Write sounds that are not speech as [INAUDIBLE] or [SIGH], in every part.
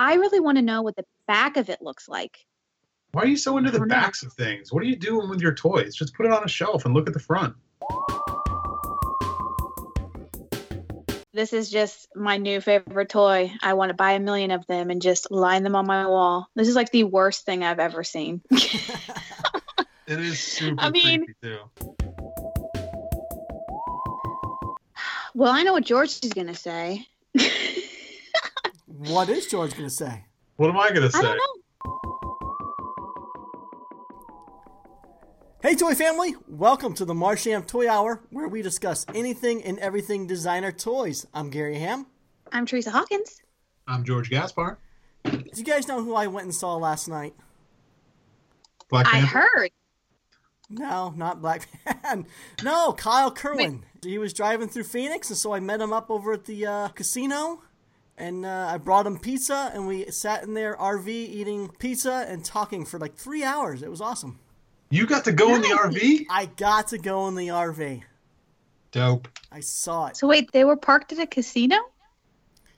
I really want to know what the back of it looks like. Why are you so into the don't know. backs of things? What are you doing with your toys? Just put it on a shelf and look at the front. This is just my new favorite toy. I want to buy a million of them and just line them on my wall. This is like the worst thing I've ever seen. [LAUGHS] It is super I mean- creepy too. well, I know what George is going to say. [LAUGHS] What is George going to say? What am I gonna say? I don't know. Hey, Toy Family! Welcome to the Marsham Toy Hour, where we discuss anything and everything designer toys. I'm Gary Ham. I'm Teresa Hawkins. I'm George Gaspar. Do you guys know who I went and saw last night? Black I Panther. heard. No, not Black Man. No, Kyle Kerwin. He was driving through Phoenix, and so I met him up over at the uh, casino. And uh, I brought him pizza, and we sat in their RV eating pizza and talking for like three hours. It was awesome. You got to go in the RV? I got to go in the RV. Dope. I saw it. So wait, they were parked at a casino?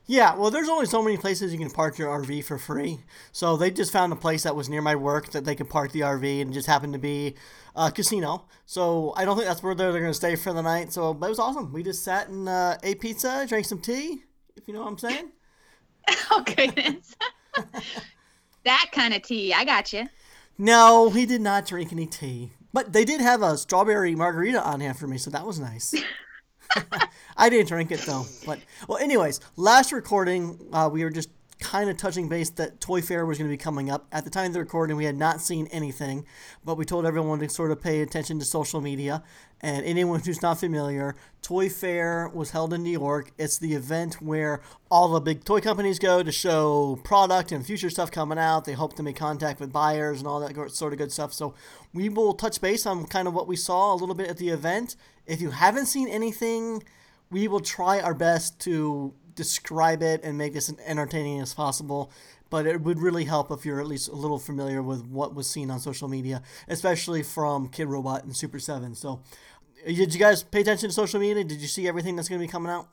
Yeah, well, there's only so many places you can park your RV for free. So they just found a place that was near my work that they could park the RV, and just happened to be a casino. So I don't think that's where they're, they're going to stay for the night. So, but it was awesome. We just sat and uh, ate pizza, drank some tea, if you know what I'm saying. [LAUGHS] Oh goodness. [LAUGHS] that kind of tea. I got you. No, he did not drink any tea. But they did have a strawberry margarita on hand for me, so that was nice. [LAUGHS] I didn't drink it though. But well, anyways, last recording uh, we were just kind of touching base that Toy Fair was going to be coming up. At the time of the recording, we had not seen anything, but we told everyone to sort of pay attention to social media. And anyone who's not familiar, Toy Fair was held in New York. It's the event where all the big toy companies go to show product and future stuff coming out. They hope to make contact with buyers and all that sort of good stuff. So we will touch base on kind of what we saw a little bit at the event. If you haven't seen anything, we will try our best to describe it and make this as entertaining as possible. But it would really help if you're at least a little familiar with what was seen on social media, especially from Kidrobot and Super 7. So, did you guys pay attention to social media? Did you see everything that's going to be coming out?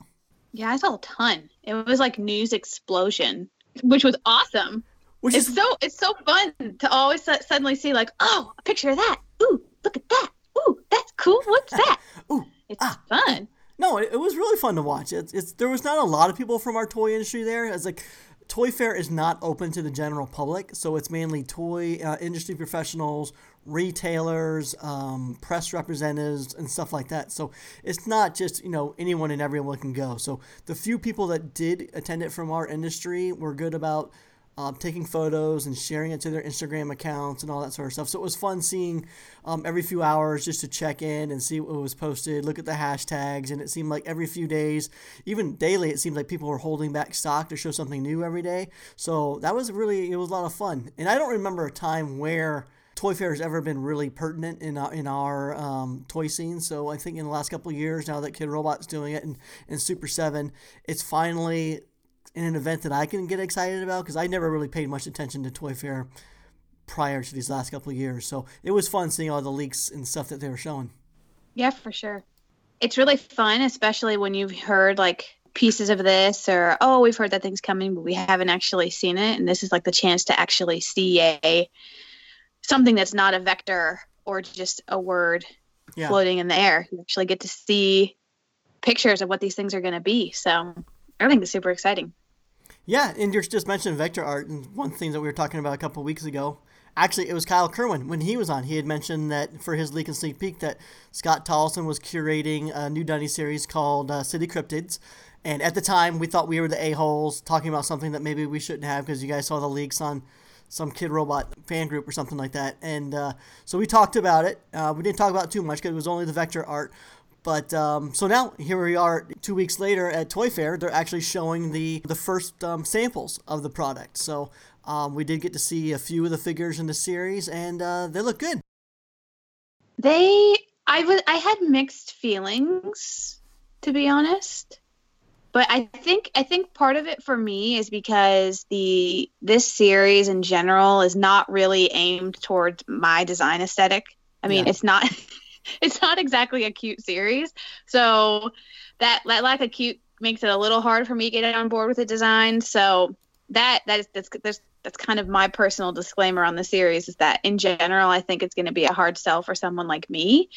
Yeah, I saw a ton. It was like news explosion, which was awesome. Which It's is so it's so fun to always su- suddenly see like, oh, a picture of that. Ooh, look at that. Ooh, that's cool. What's [LAUGHS] that? Ooh, It's ah, fun. No, it, it was really fun to watch. It's, it's there was not a lot of people from our toy industry there. It's like Toy Fair is not open to the general public, so it's mainly toy uh, industry professionals, retailers, um, press representatives, and stuff like that. So it's not just you know anyone and everyone can go. So the few people that did attend it from our industry were good about um, taking photos and sharing it to their Instagram accounts and all that sort of stuff. So it was fun seeing um, every few hours just to check in and see what was posted, look at the hashtags, and it seemed like every few days, even daily, it seemed like people were holding back stock to show something new every day. So that was really it was a lot of fun. And I don't remember a time where Toy Fair has ever been really pertinent in our, in our um, toy scene. So I think in the last couple of years, now that Kidrobot's doing it and, and Super 7, it's finally in an event that I can get excited about because I never really paid much attention to Toy Fair prior to these last couple of years. So it was fun seeing all the leaks and stuff that they were showing. Yeah, for sure. It's really fun, especially when you've heard like pieces of this or oh, we've heard that thing's coming, but we haven't actually seen it. And this is like the chance to actually see a something that's not a vector or just a word Yeah. floating in the air. You actually get to see pictures of what these things are going to be. So I think it's super exciting. Yeah, and you just mentioned vector art, and one thing that we were talking about a couple weeks ago. Actually, it was Kyle Kerwin when he was on. He had mentioned that for his leak and sneak peek that Scott Tolleson was curating a new Dunny series called uh, City Cryptids. And at the time, we thought we were the a-holes talking about something that maybe we shouldn't have because you guys saw the leaks on some Kidrobot fan group or something like that. And uh, so we talked about it. Uh, we didn't talk about it too much because it was only the vector art. But um, so now here we are, two weeks later at Toy Fair. They're actually showing the the first um, samples of the product. So um, we did get to see a few of the figures in the series, and uh, they look good. They, I was, I had mixed feelings, to be honest. But I think, I think part of it for me is because the this series in general is not really aimed towards my design aesthetic. I mean, Yeah. it's not, [LAUGHS] [LAUGHS] it's not exactly a cute series. So that that lack of cute makes it a little hard for me to get on board with the design. So that that is that's that's that's kind of my personal disclaimer on the series is that in general I think it's going to be a hard sell for someone like me.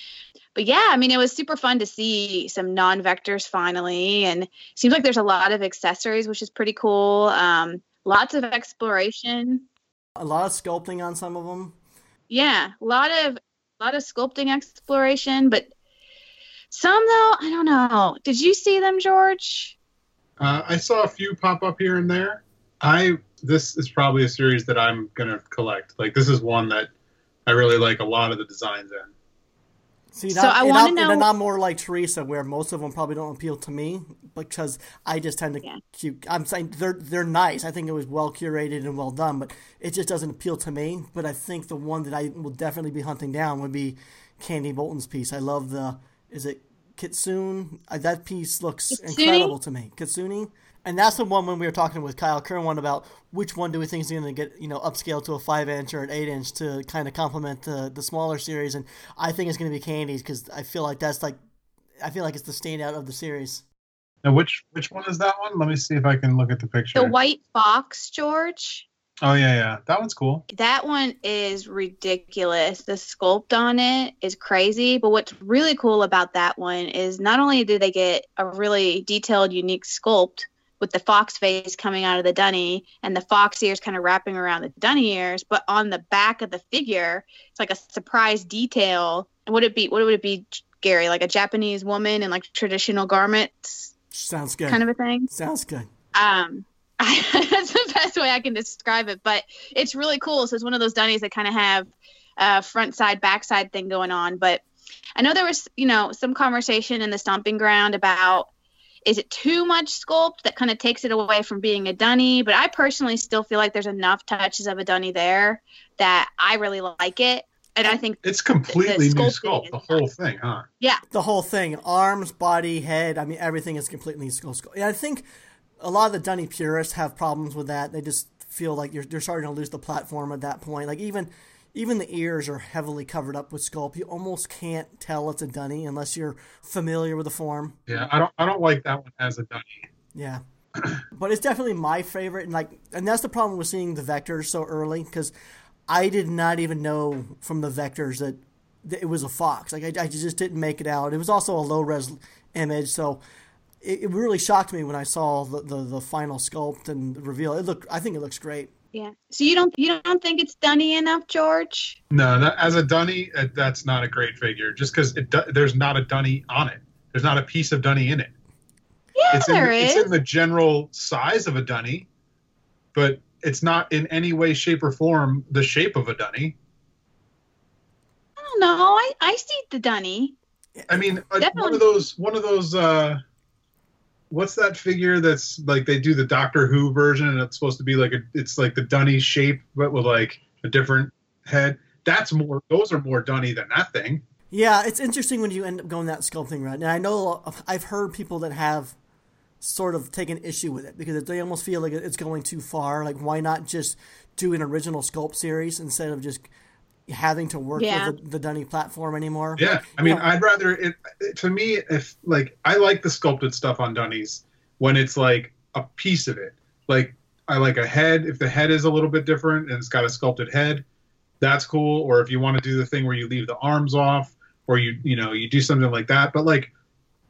But yeah, I mean it was super fun to see some non-vectors finally and seems like there's a lot of accessories which is pretty cool. Um, lots of exploration. A lot of sculpting on some of them. Yeah, a lot of a lot of sculpting exploration, but some though, I don't know. Did you see them, George? Uh, I saw a few pop up here and there. I this is probably a series that I'm gonna collect. Like this is one that I really like a lot of the designs in. See, So I and wanna I'm, and know- I'm not more like Teresa, where most of them probably don't appeal to me because I just tend to. Yeah. cu- I'm saying they're they're nice. I think it was well curated and well done, but it just doesn't appeal to me. But I think the one that I will definitely be hunting down would be Candie Bolton's piece. I love the. Is it Kitsune? Uh, that piece looks Kitsune? incredible to me. Kitsune. And that's the one when we were talking with Kyle Kerwin about which one do we think is going to get you know upscaled to a five inch or an eight inch to kind of complement the the smaller series, and I think it's going to be Candie's because I feel like that's like I feel like it's the standout of the series. Now, which which one is that one? Let me see if I can look at the picture. The white fox, George. oh yeah, yeah, that one's cool. That one is ridiculous. The sculpt on it is crazy. But what's really cool about that one is not only do they get a really detailed, unique sculpt with the fox face coming out of the dunny and the fox ears kind of wrapping around the dunny ears, but on the back of the figure, it's like a surprise detail. Would it be? What would it be, Gary? Like a Japanese woman in like traditional garments, Sounds good. kind of a thing. Sounds good. um [LAUGHS] that's the best way i can describe it but it's really cool so it's one of those dunnies that kind of have a front side back side thing going on but i know there was you know some conversation in the stomping ground about is it too much sculpt that kind of takes it away from being a dunny but i personally still feel like there's enough touches of a dunny there that i really like it and i think It's completely new sculpt, the whole thing, huh? Yeah. The whole thing arms body head i mean everything is completely skull skull and i think a lot of the dunny purists have problems with that they just feel like you're, you're starting to lose the platform at that point like even even the ears are heavily covered up with sculpt. You almost can't tell it's a dunny unless you're familiar with the form. Yeah, I don't I don't like that one as a dunny. yeah. [CLEARS THROAT] But it's definitely my favorite and like and that's the problem with seeing the vectors so early because i did not even know from the vectors that, that it was a fox. Like I, I just didn't make it out. It was also a low res image so it, it really shocked me when i saw the, the, the final sculpt and reveal it looked i think it looks great yeah so you don't you don't think it's dunny enough george No, that, as a dunny, uh, that's not a great figure. Just because there's not a dunny on it, there's not a piece of dunny in it. yeah It's in, there the, is. it's in the general size of a dunny, but it's not in any way, shape, or form the shape of a dunny. I don't know. I, I see the dunny. I mean, uh, one of those, one of those. uh What's that figure that's like they do the Doctor Who version, and it's supposed to be like a, it's like the dunny shape, but with like a different head. That's more. Those are more dunny than that thing. Yeah, it's interesting when you end up going that sculpting route. And I know I've heard people that have sort of taken issue with it because they almost feel like it's going too far. Like, why not just do an original sculpt series instead of just having to work Yeah. with the, the Dunny platform anymore? Yeah, I mean, Yeah. I'd rather it. To me, if like I like the sculpted stuff on Dunnies when it's like a piece of it. Like I like a head. If the head is a little bit different and it's got a sculpted head, that's cool. Or if you want to do the thing where you leave the arms off, or you you know you do something like that. But like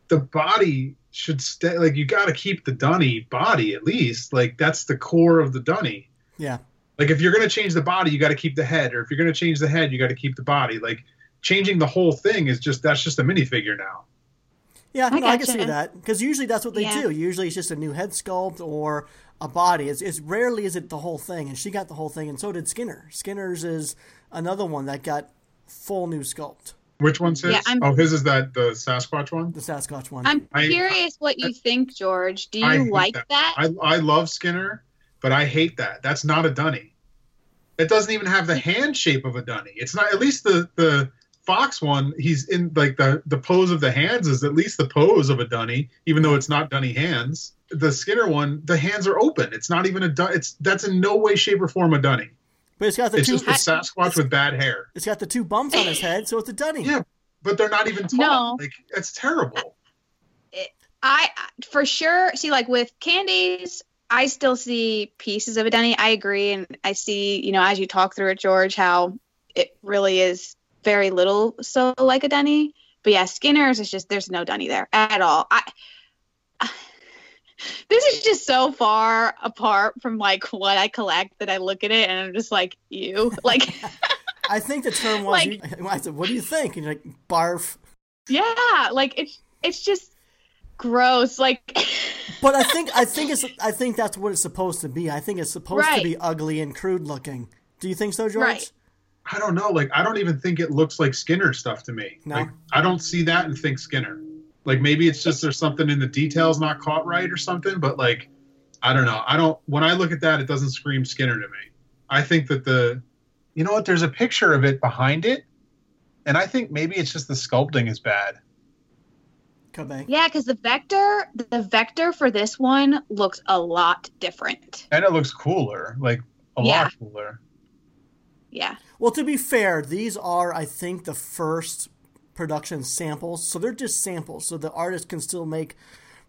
the body should stay. Like you got to keep the Dunny body at least. Like that's the core of the Dunny. Yeah. Like if you're going to change the body, you got to keep the head, or if you're going to change the head, you got to keep the body. Like changing the whole thing is just that's just a minifigure now. Yeah, I no, I can see that because usually that's what they Yeah. do. Usually it's just a new head sculpt or a body. It's, it's rarely is it the whole thing, and she got the whole thing, and so did Skinner. Skinner's is another one that got full new sculpt. Which one's his? Yeah, I'm- oh, his is that the Sasquatch one. The Sasquatch one. I'm I- curious what you think, George. Do you hate like that. that? I I love Skinner, but I hate that. That's not a dunny. It doesn't even have the hand shape of a dunny. It's not. At least the the Fox one, he's in like the the pose of the hands is at least the pose of a dunny, even though it's not dunny hands. The Skinner one, the hands are open. It's not even a dun. It's that's in no way, shape, or form a dunny. but it's got the It's two. just a Sasquatch with bad hair. It's got the two bumps on his head, so it's a Dunny. Yeah, but they're not even tall. No. Like it's terrible. I for sure see like with Candie's. I still see pieces of a Dunny. I agree, and I see, you know, as you talk through it, George, how it really is very little so like a Dunny. But yeah, Skinner's is just there's no Dunny there at all. I [SIGHS] this is just so far apart from like what I collect that I look at it and I'm just like, you [LAUGHS] like. [LAUGHS] I think the term was. Like, you, [LAUGHS] I said, "What do you think?" And you're like, "Barf." Yeah, like it's it's just gross. Like. But I think I think it's I think that's what it's supposed to be. I think it's supposed right. to be ugly and crude looking. Do you think so, George? Right. I don't know. Like I don't even think it looks like Skinner stuff to me. No. Like I don't see that and think Skinner. Like maybe it's just there's something in the details not caught right or something, but like I don't know. I don't when I look at that it doesn't scream Skinner to me. I think that the you know what there's a picture of it behind it and I think maybe it's just the sculpting is bad. Come Yeah, because the vector, the vector for this one looks a lot different, and it looks cooler, like a yeah. lot cooler. Yeah. Well, to be fair, these are, I think, the first production samples, so they're just samples, so the artist can still make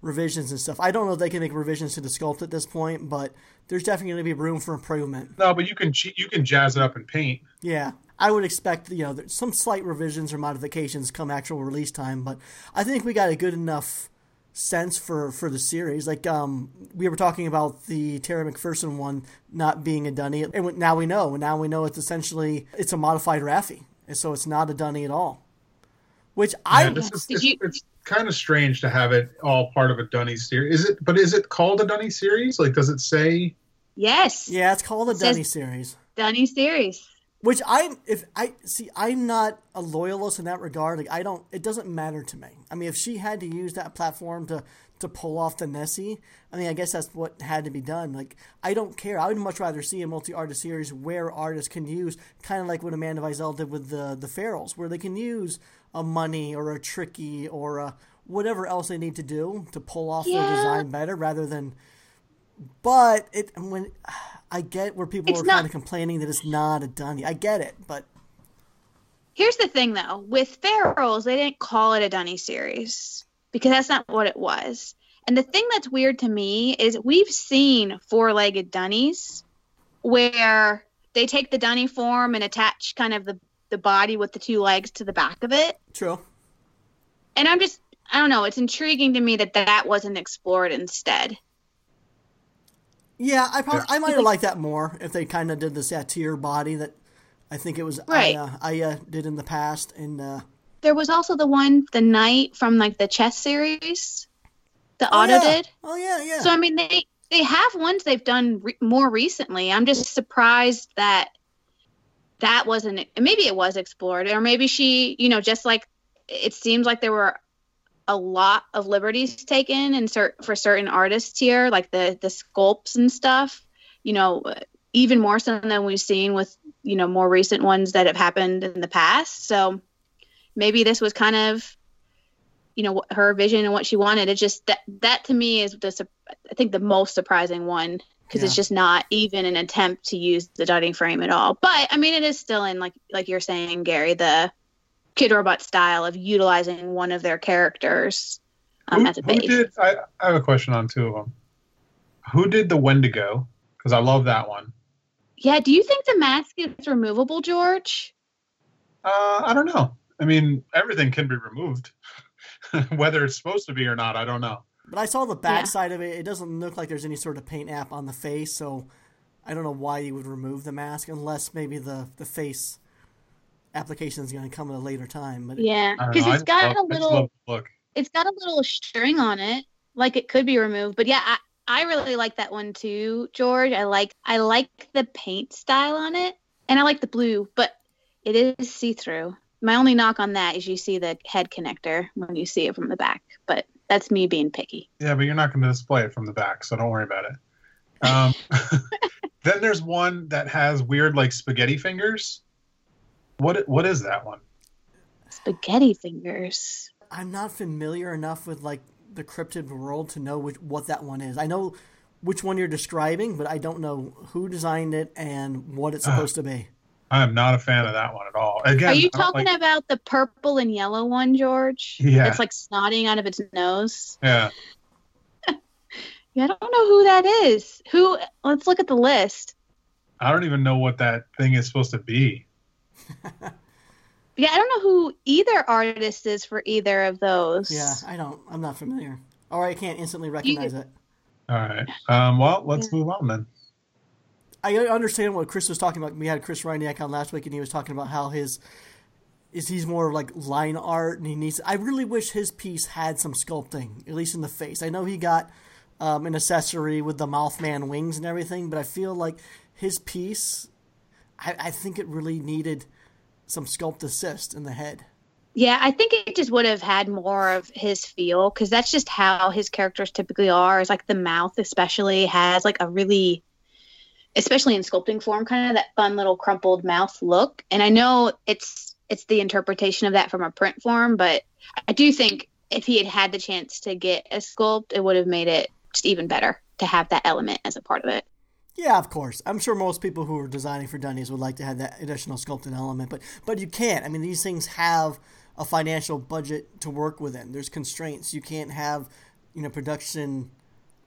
revisions and stuff. I don't know if they can make revisions to the sculpt at this point, but there's definitely going to be room for improvement. No, but you can you can jazz it up and paint. Yeah, I would expect you know some slight revisions or modifications come actual release time, but I think we got a good enough sense for for the series. Like um, we were talking about the Tara McPherson one not being a Dunny, and now we know. Now we know it's essentially it's a modified Raffy, so it's not a Dunny at all. Which I yeah, is, it's, you, it's, kind of strange to have it all part of a Dunny series. Is it? But is it called a Dunny series? Like, does it say? Yes. Yeah, it's called a Dunny series. Dunny series. Which I'm if I see I'm not a loyalist in that regard. Like I don't it doesn't matter to me. I mean if she had to use that platform to to pull off the Nessie, I mean I guess that's what had to be done. Like I don't care. I would much rather see a multi artist series where artists can use kind of like what Amanda Visell did with the the Ferals, where they can use a Munny or a Trikky or a whatever else they need to do to pull off yeah. their design better rather than but it when I get where people it's are not, kind of complaining that it's not a Dunny. I get it, but here's the thing though: with Ferals, they didn't call it a Dunny series because that's not what it was. And the thing that's weird to me is we've seen four-legged Dunnies where they take the Dunny form and attach kind of the the body with the two legs to the back of it. True. And I'm just I don't know. It's intriguing to me that that wasn't explored instead. Yeah, I probably I might have liked that more if they kind of did the satyr body that I think it was right. Aya, Aya did in the past. And uh, there was also the one the knight from like the chess series, the oh, auto yeah. did. Oh yeah, yeah. So I mean they they have ones they've done re- more recently. I'm just surprised that that wasn't maybe it was explored or maybe she you know just like it seems like there were a lot of liberties taken and cert- for certain artists here, like the the sculpts and stuff. You know, even more so than we've seen with you know more recent ones that have happened in the past. So maybe this was kind of you know her vision and what she wanted. It just that that to me is the I think the most surprising one because yeah. it's just not even an attempt to use the Dunny frame at all. But I mean, it is still in like like you're saying, Gary, the Kidrobot style of utilizing one of their characters um, who, as a base. Did, I, I, have a question on two of them. Who did the Wendigo? Because I love that one. Yeah. Do you think the mask is removable, George? Uh, I don't know. I mean, everything can be removed. [LAUGHS] Whether it's supposed to be or not, I don't know. But I saw the back yeah. side of it. It doesn't look like there's any sort of paint app on the face, so I don't know why you would remove the mask unless maybe the, the face application is going to come at a later time. But yeah, because it's got love, a little look. It's got a little string on it, like it could be removed. But yeah, I, I really like that one too, George. I like I like the paint style on it, and I like the blue, but it is see through. My only knock on that is you see the head connector when you see it from the back, but that's me being picky. Yeah, but you're not going to display it from the back, so don't worry about it. Um, [LAUGHS] then there's one that has weird like spaghetti fingers what what is that one? Spaghetti fingers. I'm not familiar enough with like the cryptid world to know which, what that one is. I know which one you're describing, but I don't know who designed it and what it's supposed uh, to be. I am not a fan of that one at all. Again, are you talking like... about the purple and yellow one, George? Yeah, it's like snotting out of its nose. Yeah. [LAUGHS] Yeah, I don't know who that is. Who? Let's look at the list. I don't even know what that thing is supposed to be. [LAUGHS] Yeah, I don't know who either artist is for either of those. Yeah, I don't. I'm not familiar. Or I can't instantly recognize it. All right. Um, well, let's Yeah. move on then. I understand what Chris was talking about. We had Chris Ryniak on last week, and he was talking about how his is he's more like line art, and he needs. I really wish his piece had some sculpting, at least in the face. I know he got um, an accessory with the Mothman wings and everything, but I feel like his piece, I, I think it really needed some sculpt assist in the head. Yeah, I think it just would have had more of his feel because that's just how his characters typically are. Is like the mouth, especially, has like a really, especially in sculpting form, kind of that fun little crumpled mouth look. And I know it's it's the interpretation of that from a print form, but I do think if he had had the chance to get a sculpt, it would have made it just even better to have that element as a part of it. Yeah, of course. I'm sure most people who are designing for Dunnies would like to have that additional sculpted element, but but you can't. I mean, these things have a financial budget to work within. There's constraints. You can't have, you know, production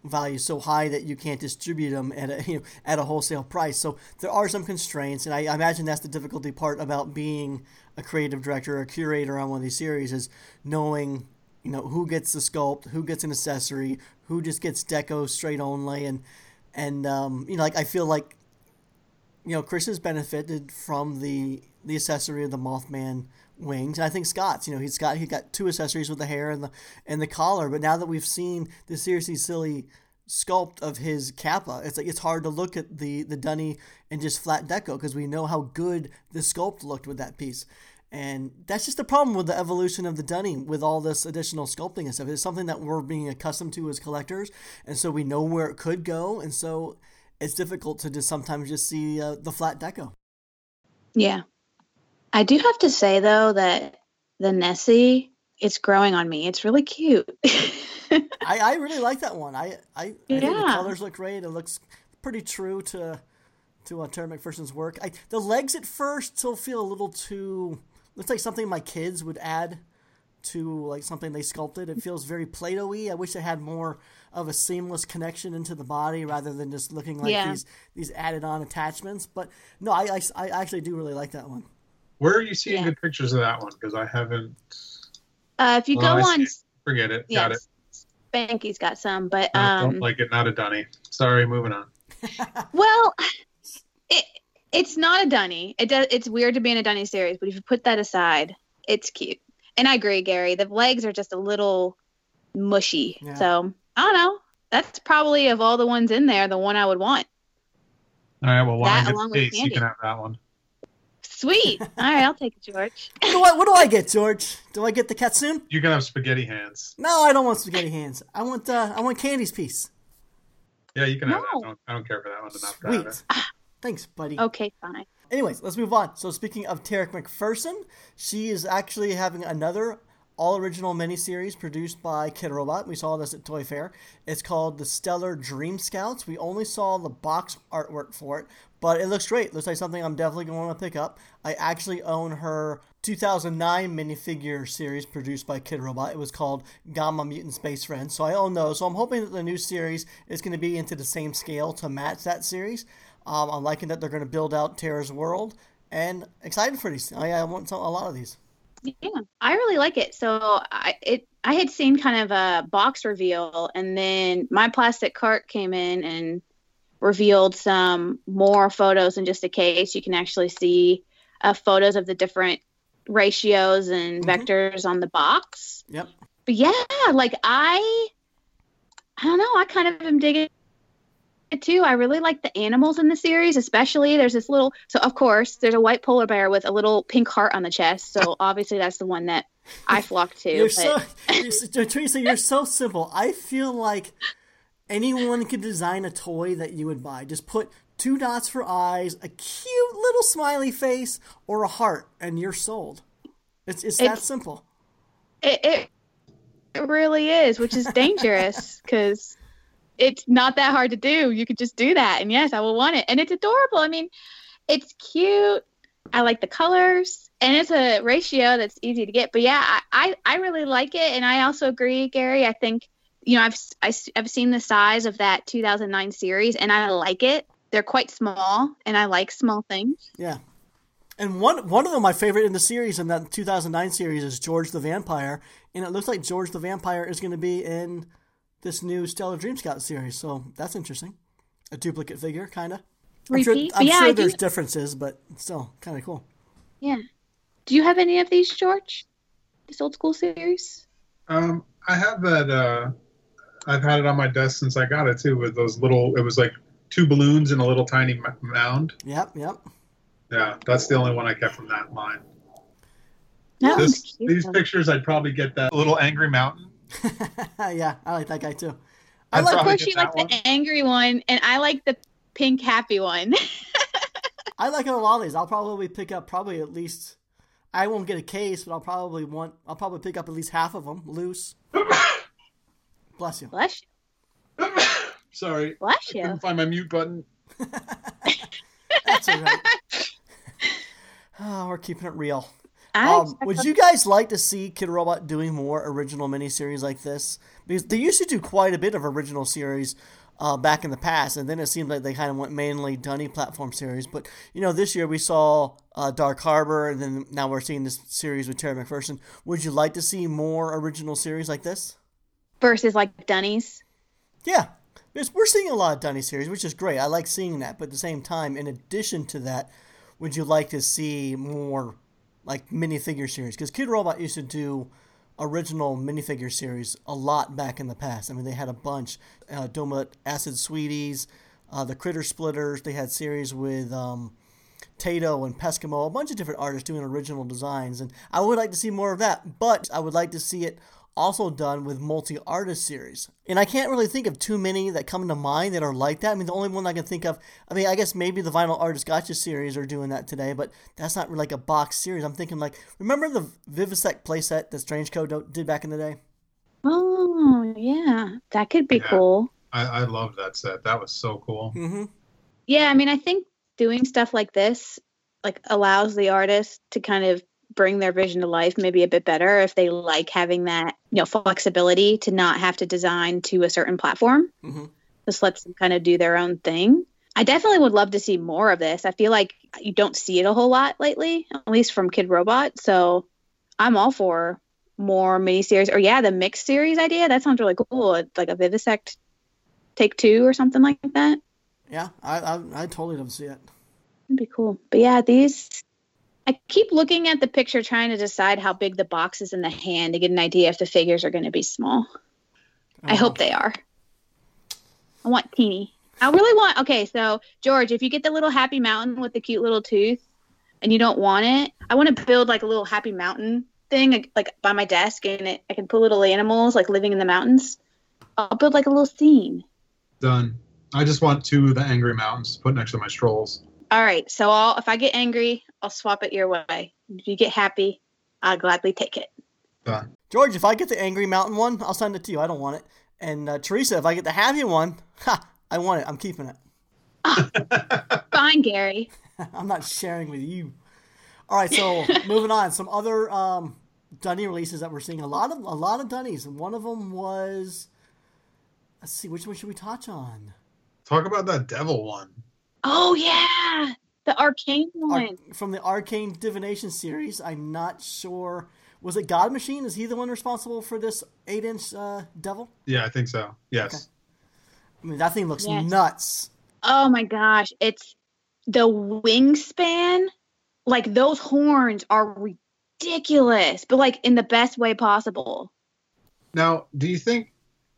value so high that you can't distribute them at a [LAUGHS] you know at a wholesale price. So there are some constraints, and I, I imagine that's the difficulty part about being a creative director or a curator on one of these series is knowing you know who gets the sculpt, who gets an accessory, who just gets deco straight only, and and um, you know like I feel like you know Chris has benefited from the the accessory of the Mothman wings. And I think Scott's, you know, he's got he got two accessories with the hair and the and the collar. But now that we've seen the seriously silly sculpt of his kappa, it's like it's hard to look at the the Dunny and just flat deco because we know how good the sculpt looked with that piece. And that's just the problem with the evolution of the Dunny with all this additional sculpting and stuff. It's something that we're being accustomed to as collectors, and so we know where it could go, and so it's difficult to just sometimes just see uh, the flat deco. Yeah. I do have to say though that the Nessie, it's growing on me. It's really cute. [LAUGHS] I, I really like that one. I I, I think the colors look great. It looks pretty true to to uh, Tara McPherson's work. I, the legs at first still feel a little too. Looks like something my kids would add to like something they sculpted. It feels very Play-Doh-y. I wish it had more of a seamless connection into the body rather than just looking like Yeah. these these added on attachments. But no, I, I, I actually do really like that one. Where are you seeing Yeah. good pictures of that one? Because I haven't. uh, if you Well, go I on, see Forget it. Got it. yes, Spanky's got some, but No, um, don't like it. Not a dunny. Sorry. Moving on. well, it it's not a dunny. It does. It's weird to be in a dunny series, but if you put that aside, it's cute. And I agree, Gary. The legs are just a little mushy. Yeah. So I don't know. That's probably of all the ones in there, the one I would want. All right. Well, while That I'm along with space, you can have that one. Sweet. [LAUGHS] All right, I'll take it, George. What do, I, what do I get, George? Do I get the Kitsune? You can have spaghetti hands. No, I don't want spaghetti hands. I want uh, I want Candie's piece. Yeah, you can have that. I don't, I don't care for that one. Enough to have it. Sweet. Thanks, buddy. Okay, fine. Anyways, let's move on. So speaking of Tara McPherson, she is actually having another all original miniseries produced by Kidrobot. We saw this at Toy Fair. It's called The Stellar Dream Scouts. We only saw the box artwork for it, but it looks great. Looks like something I'm definitely going to pick up. I actually own her 2009 minifigure series produced by Kidrobot. It was called Gamma Mutant Space Friends. So I own those. So I'm hoping that the new series is going to be into the same scale to match that series. Um, I'm liking that they're going to build out Tara's world and excited for these. I, I want some, a lot of these. Yeah, I really like it. So I it I had seen kind of a box reveal, and then my Plastic Heart came in and revealed some more photos in just a case. You can actually see uh, photos of the different ratios and Mhm. vectors on the box. Yep. But yeah, like I, I don't know. I kind of am digging too. I really like the animals in the series, especially there's this little. So of course, there's a white polar bear with a little pink heart on the chest. So [LAUGHS] obviously, that's the one that I flocked to. You're but- so, you're, so- Teresa, you're so simple. I feel like anyone could design a toy that you would buy. Just put two dots for eyes, a cute little smiley face, or a heart, and you're sold. It's, it's that It's- simple. It, it it really is, which is dangerous because it's not that hard to do. You could just do that, and yes, I will want it, and it's adorable. I mean, it's cute. I like the colors, and it's a ratio that's easy to get. But yeah, I I, I really like it, and I also agree, Gary. I think you know, I've I, have i have seen the size of that 2009 series, and I like it. They're quite small, and I like small things. Yeah. And one one of them, my favorite in the series, in that 2009 series, is George the Vampire, and it looks like George the Vampire is going to be in this new Stellar Dream Scout series. So that's interesting. A duplicate figure, kind of. I'm sure, I'm yeah, sure there's do... differences, but still kind of cool. Yeah. Do you have any of these, George? This old school series? Um, I have that. Uh, I've had it on my desk since I got it too, with those little. It was like two balloons and a little tiny mound. Yep, yep. Yeah, that's the only one I kept from that line. That this, these pictures, I'd probably get that little angry mountain. [LAUGHS] yeah, I like that guy too. I like course she likes the angry one, and I like the pink happy one. [LAUGHS] I like a lot of these. I'll probably pick up probably at least. I won't get a case, but I'll probably want. I'll probably pick up at least half of them loose. [COUGHS] Bless you. Bless you. [COUGHS] Sorry. Bless you. I couldn't find my mute button. [LAUGHS] That's all right. [SIGHS] Oh, we're keeping it real. Um, would you guys like to see Kidrobot doing more original miniseries like this? Because they used to do quite a bit of original series uh, back in the past, and then it seemed like they kind of went mainly Dunny platform series. But you know, this year we saw uh, Dark Harbor, and then now we're seeing this series with Tara McPherson. Would you like to see more original series like this? Versus like Dunnies? Yeah, because we're seeing a lot of Dunny series, which is great. I like seeing that, but at the same time, in addition to that, would you like to see more like minifigure series? Because Kidrobot used to do original minifigure series a lot back in the past. I mean, they had a bunch. Uh, Doma Acid Sweeties, uh, the Critter Splitters. They had series with um, Tado and Peskimo, a bunch of different artists doing original designs. And I would like to see more of that, but I would like to see it also done with multi artist series. And I can't really think of too many that come to mind that are like that. I mean, the only one I can think of, I mean, I guess maybe the Vinyl Artist Gotcha series are doing that today, but that's not really like a box series. I'm thinking like, remember the Vivisect playset that Strangeco did back in the day? Oh, yeah. That could be yeah. cool. I, I love that set. That was so cool. Mm-hmm. Yeah, I mean, I think doing stuff like this like allows the artist to kind of bring their vision to life maybe a bit better if they like having that you know flexibility to not have to design to a certain platform. Mm-hmm. just lets them kind of do their own thing. I definitely would love to see more of this. I feel like you don't see it a whole lot lately at least from Kidrobot so i'm all for more miniseries or yeah the mixed series idea. That sounds really cool. It's like a vivisect take two or something like that. Yeah i i, I totally don't see it. That'd be cool. But yeah, these I keep looking at the picture trying to decide how big the box is in the hand to get an idea if the figures are going to be small. I uh-huh. hope they are. I want teeny. I really want. Okay, so George, if you get the little happy mountain with the cute little tooth, and you don't want it, I want to build like a little happy mountain thing, like, like by my desk, and it, I can put little animals like living in the mountains. I'll build like a little scene. Done. I just want two of the angry mountains put next to my strolls. All right. So I'll if I get angry, I'll swap it your way. If you get happy, I'll gladly take it. Done. George, if I get the angry mountain one, I'll send it to you. I don't want it. And uh, Teresa, if I get the happy one, ha, I want it. I'm keeping it. Oh, [LAUGHS] fine, Gary. [LAUGHS] I'm not sharing with you. All right, so [LAUGHS] moving on. Some other um, Dunny releases that we're seeing. A lot of a lot of Dunnies, and one of them was. Let's see, which one should we touch on? Talk about that devil one. Oh yeah, the arcane one Ar- from the Arcane Divination series. I'm not sure. Was it God Machine? Is he the one responsible for this eight-inch uh, devil? Yeah, I think so. Yes. Okay. I mean, that thing looks yes. nuts. Oh my gosh, it's the wingspan. Like those horns are ridiculous, but like in the best way possible. Now, do you think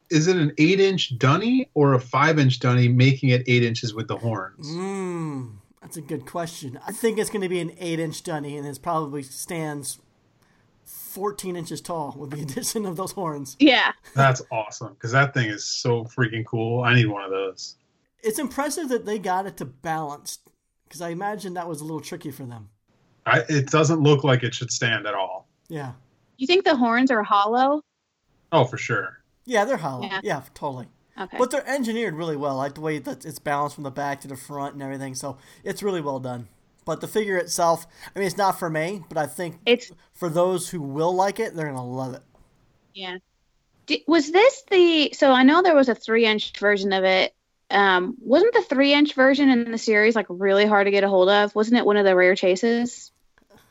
is it an eight inch dunny or a five inch dunny making it eight inches with the horns? Mm, that's a good question. I think it's going to be an eight inch dunny, and it probably stands 14 inches tall with the [LAUGHS] addition of those horns. Yeah. That's awesome because that thing is so freaking cool. I need one of those. It's impressive that they got it to balance because I imagine that was a little tricky for them. I, it doesn't look like it should stand at all. Yeah. You think the horns are hollow? Oh, for sure. Yeah, they're hollow. Yeah, yeah totally. Okay. But they're engineered really well. I like the way that it's balanced from the back to the front and everything. So it's really well done. But the figure itself, I mean, it's not for me, but I think it's for those who will like it, they're gonna love it. Yeah. D- was this the? So I know there was a three-inch version of it. Um, wasn't the three-inch version in the series like really hard to get a hold of? Wasn't it one of the rare chases?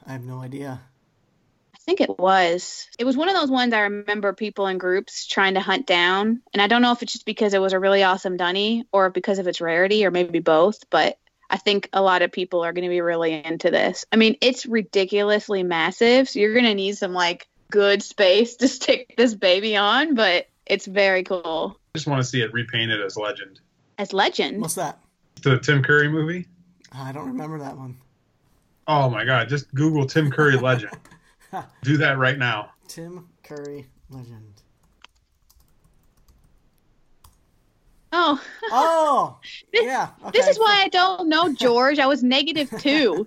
I have no idea. I think it was. It was one of those ones I remember people in groups trying to hunt down. And I don't know if it's just because it was a really awesome dunny or because of its rarity or maybe both, but I think a lot of people are going to be really into this. I mean, it's ridiculously massive, so you're going to need some like good space to [LAUGHS] stick this baby on, but it's very cool. I just want to see it repainted as Legend. As legend. What's that? The Tim Curry movie. I don't remember that one. Oh my God! Just Google Tim Curry Legend. [LAUGHS] [LAUGHS] Do that right now. Tim Curry Legend. Oh, Oh, [LAUGHS] This- yeah. Okay. this is why I don't know [LAUGHS] George. I was negative two.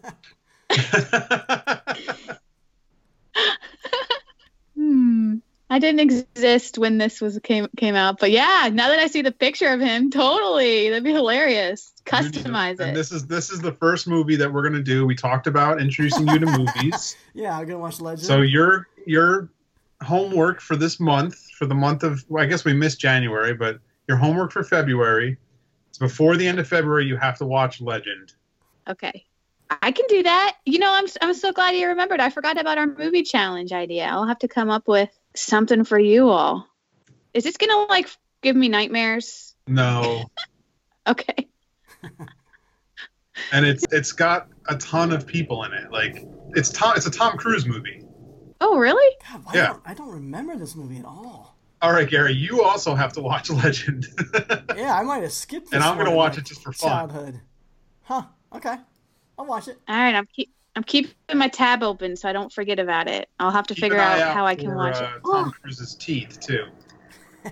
Hmm. I didn't exist when this was came came out, but yeah, now that I see the picture of him, totally, that'd be hilarious. Customize and it. this is this is the first movie that we're gonna do. We talked about introducing you to [LAUGHS] movies. Yeah, I'm gonna watch Legend. So your your homework for this month, for the month of well, I guess we missed January, but your homework for February, it's before the end of February. You have to watch Legend. Okay, I can do that. You know, I'm I'm so glad you remembered. I forgot about our movie challenge idea. I'll have to come up with something for you all. Is this gonna like give me nightmares? No, [LAUGHS] Okay. and it's it's got a ton of people in it. Like it's Tom, it's a Tom Cruise movie. Oh, really? God, I, yeah. don't, I don't remember this movie at all. All right, Gary, you also have to watch [LAUGHS] Legend. Yeah, I might have skipped this. And I'm gonna watch it just for fun. Childhood. Huh. Okay. I'll watch it. All right, I'm keep I'm keeping my tab open so I don't forget about it. I'll have to Keep figure an eye out how I can for, watch uh, it. Tom Oh, Cruise's teeth too. [LAUGHS]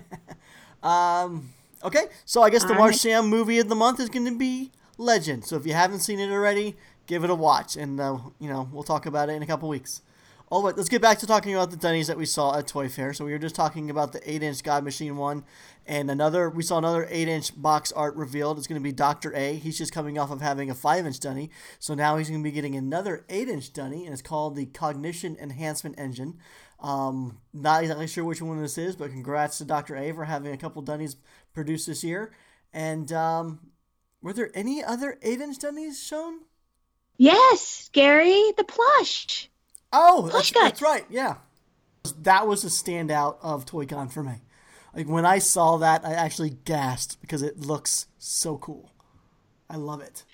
Um. Okay, so I guess the All right. Marchand movie of the month is going to be Legend. So if you haven't seen it already, give it a watch, and uh, you know we'll talk about it in a couple weeks. All right, let's get back to talking about the Dunnies that we saw at Toy Fair. So we were just talking about the eight-inch God Machine one, and another. We saw another eight-inch box art revealed. It's going to be Doctor A. He's just coming off of having a five-inch Dunny, so now he's going to be getting another eight-inch Dunny, and it's called the Cognition Enhancement Engine. Um, not exactly sure which one this is, but congrats to Dr. A for having a couple Dunnies produced this year. And um, were there any other 8 inch Dunnies shown? yes, Gary, the plush. Oh, that's, that's right, yeah. That was a standout of ToyCon for me. Like when I saw that, I actually gasped because it looks so cool. I love it.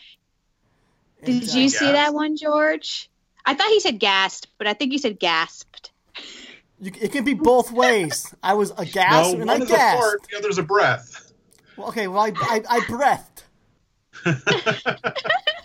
And, Did uh, you see Gasped. that one, George? I thought he said gasped, but I think you said gasped. you, it can be both ways. I was No, aghast and I one is a gasped. fart, the other's a breath. Well, okay, well, I, I, I breathed. [LAUGHS]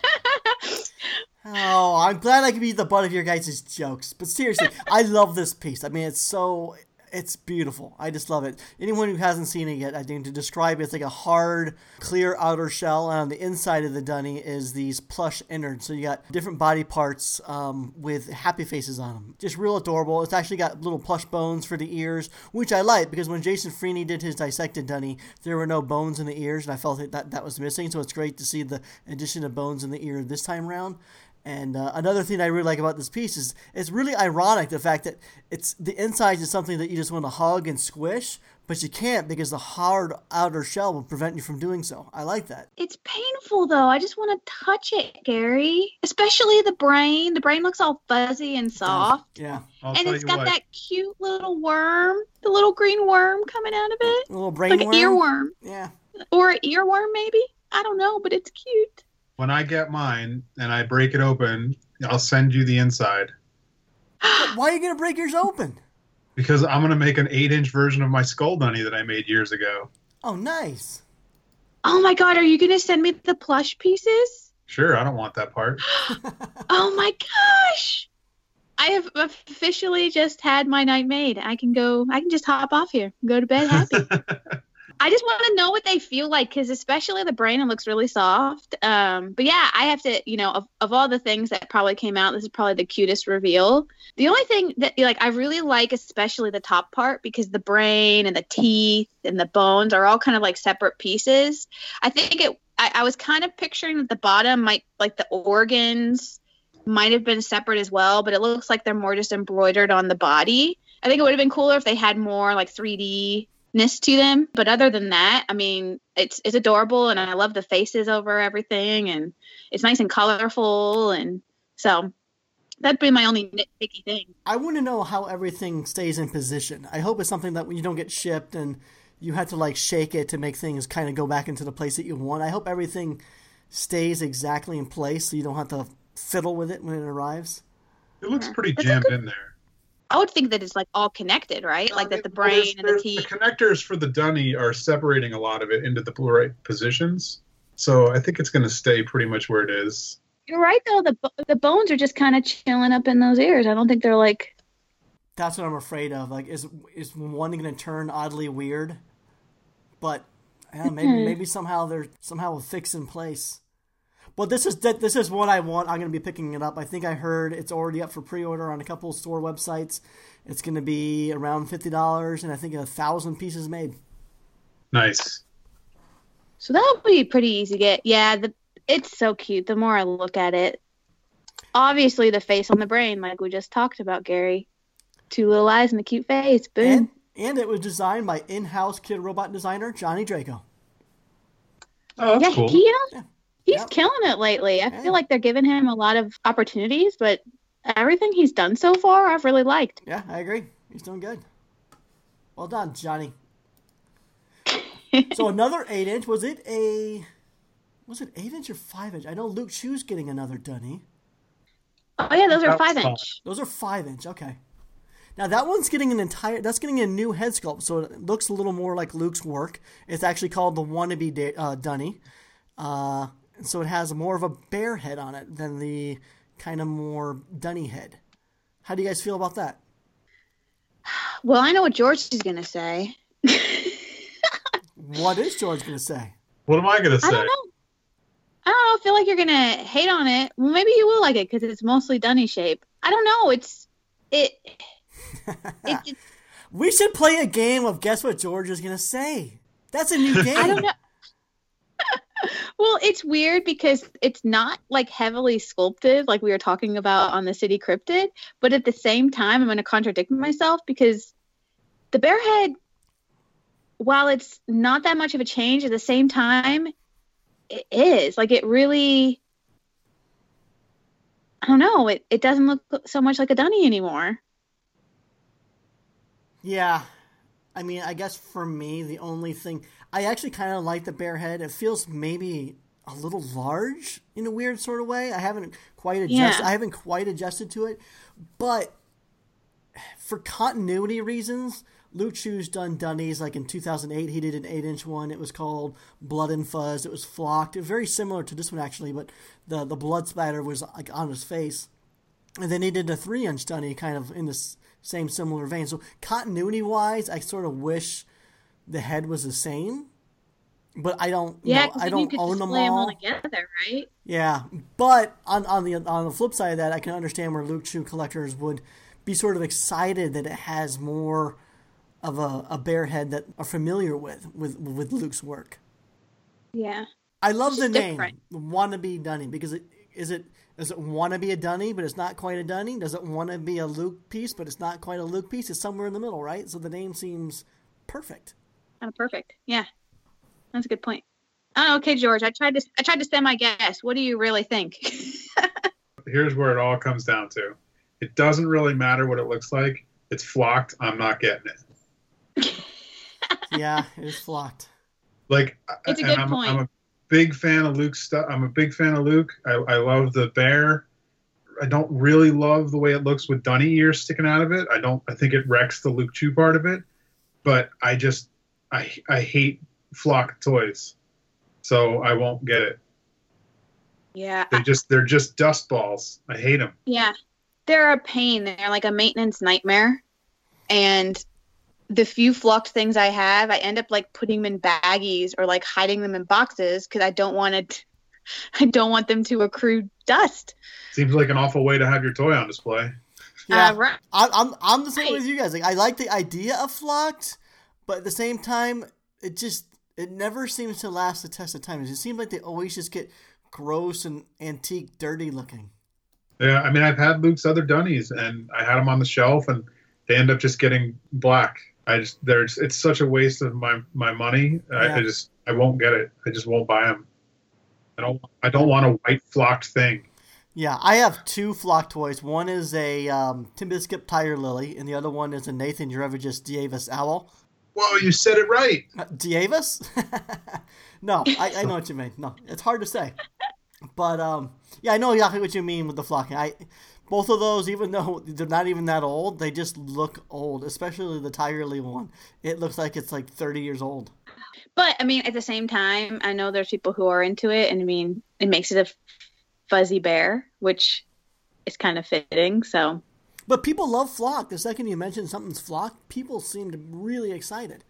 Oh, I'm glad I could be the butt of your guys' jokes. But seriously, I [LAUGHS] love this piece. I mean, it's so it's beautiful. I just love it. Anyone who hasn't seen it yet, I think to describe it, it's like a hard, clear outer shell, and on the inside of the dunny is these plush innards. So you got different body parts um, with happy faces on them. Just real adorable. It's actually got little plush bones for the ears, which I like because when Jason Freeny did his dissected dunny, there were no bones in the ears, and I felt that that, that was missing. So it's great to see the addition of bones in the ear this time round. And uh, another thing I really like about this piece is it's really ironic the fact that it's the insides is something that you just want to hug and squish, but you can't because the hard outer shell will prevent you from doing so. I like that. It's painful though. I just want to touch it, Gary. Especially the brain. The brain looks all fuzzy and soft. Yeah, I'll and it's got what. that cute little worm, the little green worm coming out of it. a little brain Like worm. an earworm. Yeah. Or an earworm, maybe? I don't know, but it's cute. When I get mine and I break it open, I'll send you the inside [GASPS] Why are you gonna break yours open? because I'm gonna make an eight-inch version of my skull dunny that I made years ago. Oh, nice. Oh my god, are you going to send me the plush pieces? Sure, I don't want that part. [GASPS] Oh my gosh. I have officially just had my night made. I can go, I can just hop off here, and go to bed happy. [LAUGHS] I just want to know what they feel like because, especially the brain, it looks really soft. Um, but yeah, I have to, you know, of, of all the things that probably came out, this is probably the cutest reveal. The only thing that, like, I really like, especially the top part, because the brain and the teeth and the bones are all kind of like separate pieces. I think it, I, I was kind of picturing that the bottom might, like, the organs might have been separate as well, but it looks like they're more just embroidered on the body. I think it would have been cooler if they had more like 3D ness to them. But other than that, I mean, it's it's adorable, and I love the faces over everything, and it's nice and colorful, and so that'd be my only nitpicky thing. I want to know how everything stays in position. I hope it's something that when you don't get shipped and you have to like shake it to make things kind of go back into the place that you want. I hope everything stays exactly in place so you don't have to fiddle with it when it arrives. It looks pretty jammed in there. I would think that it's like all connected, right? Like that the brain there's- and the there's- teeth. The connectors for the dunny are separating a lot of it into the blue right positions. So I think it's going to stay pretty much where it is. You're right though. The the bones are just kind of chilling up in those ears. I don't think they're like. That's what I'm afraid of. Like, is is one going to turn oddly weird? But yeah, maybe hmm. maybe somehow they're somehow a fix in place. But this is this is what I want. I'm going to be picking it up. I think I heard it's already up for pre-order on a couple of store websites. It's going to be around fifty dollars, and I think a thousand pieces made. Nice. So that would be pretty easy to get. Yeah, the it's so cute. The more I look at it, obviously the face on the brain, like we just talked about, Gary. Two little eyes and a cute face. Boom. And and it was designed by in-house Kidrobot designer Johnny Draco. Oh, that's yeah, cool. he uh, Yeah. He's Yep. killing it lately. I Yeah. feel like they're giving him a lot of opportunities, but everything he's done so far, I've really liked. Yeah, I agree. He's doing good. Well done, Johnny. [LAUGHS] so another eight inch. Was it a? Was it eight inch or five inch? I know Luke Chueh's getting another dunny. Oh yeah, those are five five. inch. Those are five inch. Okay. Now that one's getting an entire. That's getting a new head sculpt, so it looks a little more like Luke's work. It's actually called the wannabe da- uh, dunny. Uh, and so it has more of a bear head on it than the kind of more dunny head. How do you guys feel about that? Well, I know what George is gonna say. [LAUGHS] What is George going to say? What am I going to say? I don't know. I don't know. I feel like you're gonna hate on it. Well, maybe you will like it because it's mostly dunny shape. I don't know. It's it. [LAUGHS] it, it We should play a game of guess what George is going to say. That's a new game. [LAUGHS] I don't know. Well, it's weird because it's not like heavily sculpted like we were talking about on the city cryptid, but at the same time, I'm going to contradict myself because the bear head, while it's not that much of a change, at the same time, it is like it really. I don't know. It it doesn't look so much like a dunny anymore. Yeah. I mean, I guess for me, the only thing. I actually kind of like the bear head. It feels maybe a little large in a weird sort of way. I haven't quite adjusted. Yeah. I haven't quite adjusted to it, but for continuity reasons, Luke Chueh's done Dunnies. Like in 2008, he did an eight-inch one. It was called Blood and Fuzz. It was flocked. It was very similar to this one actually, but the the blood splatter was like on his face. And then he did a three-inch Dunny, kind of in the same similar vein. So continuity-wise, I sort of wish the head was the same, but I don't. Yeah, know, I you don't own them them all. all together, right? Yeah, but on on the on the flip side of that, I can understand where Luke Chueh collectors would be sort of excited that it has more of a, a bear head that are familiar with with with Luke's work. Yeah. I love It's the name different. wannabe Dunny because it is it does it want to be a Dunny but it's not quite a Dunny? Does it want to be a Luke piece but it's not quite a Luke piece? It's somewhere in the middle, right? So the name seems perfect. Kind of perfect. Yeah, that's a good point. Oh, okay, George. I tried to I tried to say my guess. What do you really think? [LAUGHS] Here's where it all comes down to. It doesn't really matter what it looks like. It's flocked. I'm not getting it. [LAUGHS] Yeah, it is flocked. Like, It's a good I'm, point. I'm a big fan of Luke's stuff. I'm a big fan of Luke. I, I love the bear. I don't really love the way it looks with Dunny ears sticking out of it. I don't. I think it wrecks the Luke Chueh part of it. But I just, I, I hate flock toys, so I won't get it. yeah, They just, they're just dust balls. I hate them. yeah. They're a pain. They're like a maintenance nightmare. And the few flocked things I have, I end up like putting them in baggies or like hiding them in boxes because I don't want it. [LAUGHS] I don't want them to accrue dust. Seems like an awful way to have your toy on display. Yeah. Uh, right. I, I'm I'm the same Right. with you guys. Like I like the idea of flocked, but at the same time, it just it never seems to last the test of time. It seems like they always just get gross and antique, dirty looking. Yeah, I mean, I've had Luke's other Dunnies, and I had them on the shelf, and they end up just getting black. I just there's it's such a waste of my my money. I, Yeah. I just I won't get it. I just won't buy them. I don't I don't want a white flocked thing. Yeah, I have two flock toys. One is a um, Timbiscuit Tiger Lily, and the other one is a Nathan Jurevicius Davis Owl. Whoa, you said it right. Uh, Dievis? [LAUGHS] no, I, I know what you mean. No, it's hard to say. But um, yeah, I know exactly what you mean with the flocking. I both of those, even though they're not even that old, they just look old. Especially the Tiger Lily one. It looks like it's like thirty years old. But I mean, at the same time, I know there's people who are into it, and I mean, it makes it a fuzzy bear, which is kind of fitting. So But people love flock. The second you mention something's flock, people seem to be really excited.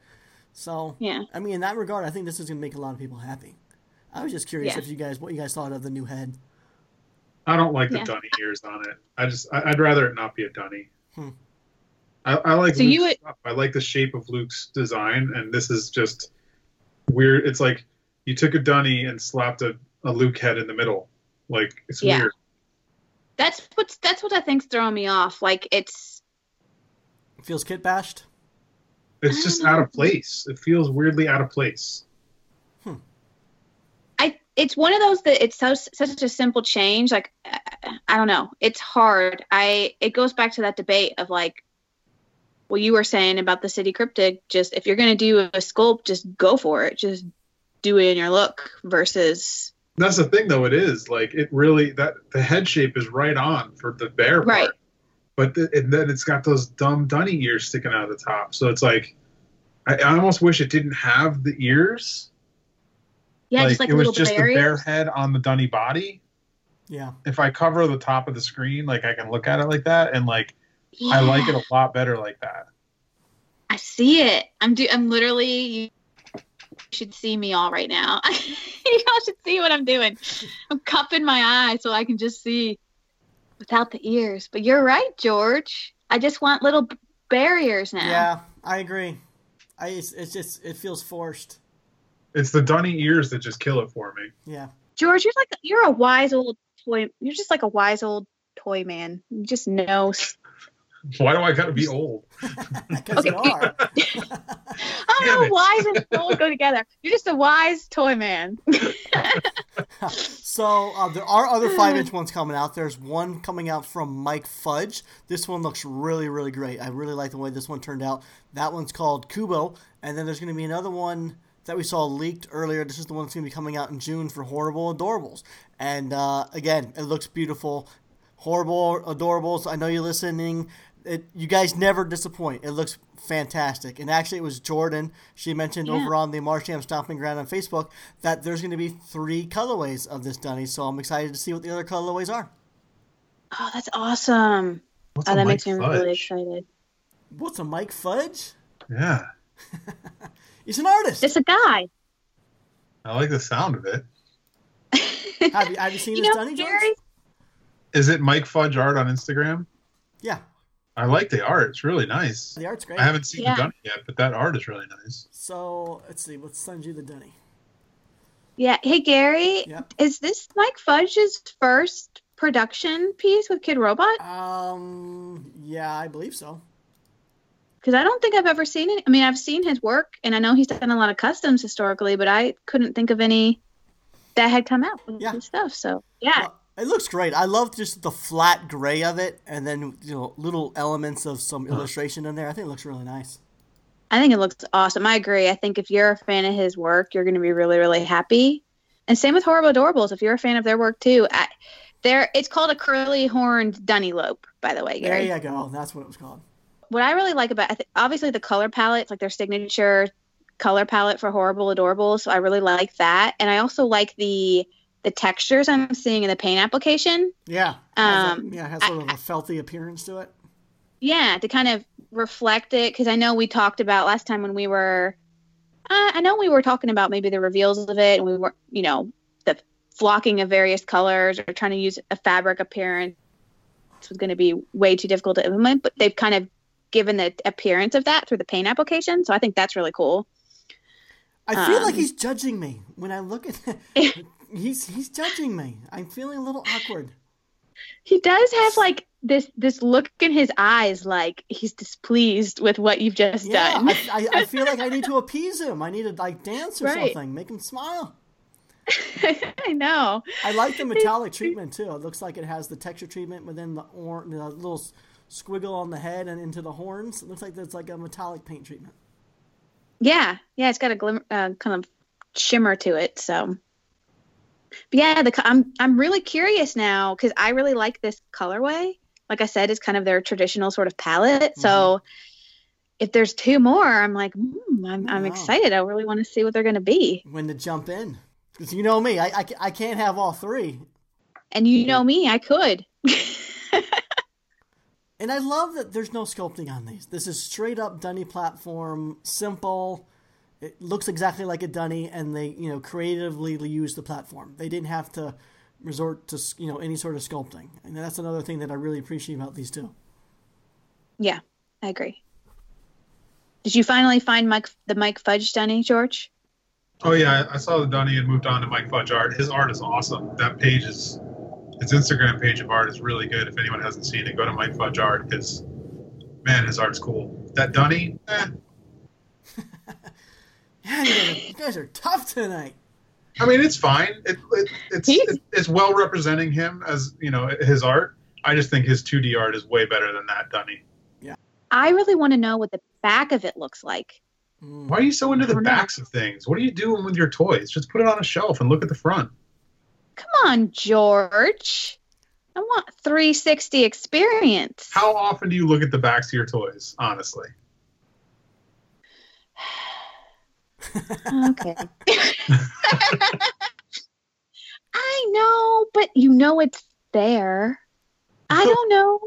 So Yeah. I mean, in that regard, I think this is going to make a lot of people happy. I was just curious Yeah. if you guys, what you guys thought of the new head. I don't like the Yeah. dunny ears on it. I just I, I'd rather it not be a dunny. Hmm. I, I like So you would- stuff. I like the shape of Luke's design, and this is just weird. It's like you took a dunny and slapped a, a Luke head in the middle. Like it's Yeah. weird. That's what's that's what I think's throwing me off. Like it's It feels kit bashed. It's just out of place. It feels weirdly out of place. Hmm. I it's one of those that it's so such a simple change. Like I, I don't know, it's hard. I it goes back to that debate of like what you were saying about the city cryptid. Just if you're gonna do a sculpt, just go for it. Just do it in your look versus That's the thing, though. It is like it really that the head shape is right on for the bear part, Right. but the, and then it's got those dumb dunny ears sticking out of the top. So it's like I, I almost wish it didn't have the ears. yeah, just like it was just barriers. the bear head on the dunny body. Yeah. If I cover the top of the screen, like I can look at it like that, and like I like it a lot better like that. I see it. I'm do. I'm literally. You should see me all right now. [LAUGHS] you all should see what I'm doing. I'm cupping my eyes so I can just see without the ears. But you're right, George. I just want little barriers now. Yeah, I agree. I it's, it's just it feels forced. It's the dunny ears that just kill it for me. Yeah. George, you're like you're a wise old toy. You're just like a wise old toy man. You just know. Why do I gotta be old? [LAUGHS] Because you are. [LAUGHS] I don't it. know. Wise and old go together. You're just a wise toy man. [LAUGHS] So uh, there are other five inch [SIGHS] ones coming out. There's one coming out from Mike Fudge. This one looks really, really great. I really like the way this one turned out. That one's called Kubo, and then there's going to be another one that we saw leaked earlier. This is the one that's going to be coming out in June for Horrible Adorables, and uh, again, it looks beautiful. Horrible Adorables. I know you're listening. It, you guys never disappoint. It looks fantastic. And actually, it was Jordan. She mentioned Yeah. over on the Marsham Stomping Ground on Facebook that there's going to be three colorways of this Dunny. So I'm excited to see what the other colorways are. Oh, that's awesome. What's Oh, that Mike makes me really excited. What's a Mike Fudge? Yeah, [LAUGHS] He's an artist. It's a guy. I like the sound of it. have, you, have you seen [LAUGHS] You his know, Dunny George? Is it Mike Fudge art on Instagram? Yeah, I like the art. It's really nice. the art's great. I haven't seen Yeah. the Dunny yet, but that art is really nice. So let's see. Let's send you the Dunny. Yeah. Hey, Gary, Yep. is this Mike Fudge's first production piece with Kidrobot? Um. Yeah, I believe so. Because I don't think I've ever seen it. I mean, I've seen his work, and I know he's done a lot of customs historically, but I couldn't think of any that had come out with Yeah. his stuff. So, yeah. Well, it looks great. I love just the flat gray of it, and then you know little elements of some uh-huh. illustration in there. I think it looks really nice. I think it looks awesome. I agree. I think if you're a fan of his work, you're going to be really, really happy. And same with Horrible Adorables. If you're a fan of their work too, I, there it's called a curly horned dunnylope, by the way, There Gary. you go. Oh, that's what it was called. What I really like about I th- obviously the color palette, it's like their signature color palette for Horrible Adorables. So I really like that, and I also like the the textures I'm seeing in the paint application. Yeah. A- Um, yeah, it has sort of a felty appearance to it. Yeah, to kind of reflect it because I know we talked about last time when we were. Uh, I know we were talking about maybe the reveals of it, and we were, you know, the flocking of various colors or trying to use a fabric appearance was going to be way too difficult to implement. But they've kind of given the appearance of that through the paint application, so I think that's really cool. I feel like um, he's judging me when I look at. [LAUGHS] [LAUGHS] he's he's judging me. I'm feeling a little awkward. He does have like this this look in his eyes, like he's displeased with what you've just Yeah, done. I, I, I feel like I need to [LAUGHS] appease him. I need to like dance or Right. something, make him smile. [LAUGHS] I know. I like the metallic treatment too. It looks like it has the texture treatment within the or the little squiggle on the head and into the horns. It looks like there's like a metallic paint treatment. Yeah, yeah, it's got a glimmer, uh, kind of shimmer to it. So, yeah, the I'm I'm really curious now because I really like this colorway. Like I said, it's kind of their traditional sort of palette. So, if there's two more, I'm like, mm, I'm I'm excited. I really want to see what they're going to be. When to jump in, because you know me, I, I, I can't have all three. And you know me, I could. [LAUGHS] And I love that there's no sculpting on these. This is straight up Dunny platform, simple. It looks exactly like a Dunny, and they you know creatively use the platform. They didn't have to resort to you know any sort of sculpting, and that's another thing that I really appreciate about these two. yeah, I agree. Did you finally find Mike the Mike Fudge Dunny, George? Oh yeah, I I saw the Dunny and moved on to Mike Fudge art. His art is awesome. That page is his Instagram page of art is really good. If anyone hasn't seen it, go to Mike Fudge art. His man, his art's cool. That Dunny, eh, Yeah, you guys, are, you guys are tough tonight. I mean, it's fine. It, it, it's it, it's well representing him as you know his art. I just think his 2D art is way better than that Dunny. Yeah. I really want to know what the back of it looks like. Mm. Why are you so into the I don't know. backs of things? What are you doing with your toys? Just put it on a shelf and look at the front. Come on, George. I want 360 experience. How often do you look at the backs of your toys? Honestly, Okay. [LAUGHS] I know, but you know it's there. I don't know.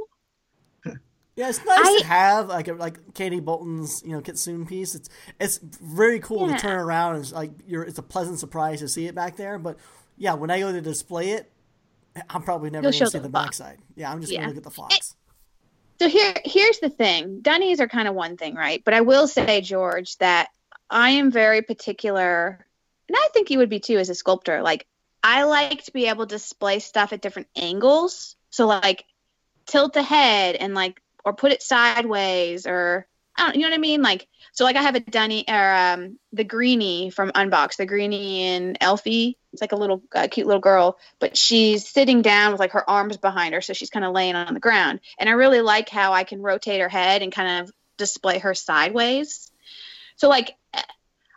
Yeah, it's nice I- to have like a, like Candie Bolton's you know Kitsune piece. It's it's very cool Yeah. to turn around and it's like you're it's a pleasant surprise to see it back there. But yeah, when I go to display it, I'm probably never going to see the the backside. Yeah, I'm just Yeah. going to look at the fox. So here here's the thing. Dunnies are kind of one thing, right? But I will say, George, that I am very particular, and I think you would be too as a sculptor. Like I like to be able to display stuff at different angles. So like tilt the head and like or put it sideways or I don't you know what I mean? Like so like I have a Dunny or um the greenie from Unbox, the greenie and Elfie. It's like a little uh, cute little girl, but she's sitting down with like her arms behind her, so she's kind of laying on the ground. And I really like how I can rotate her head and kind of display her sideways. So like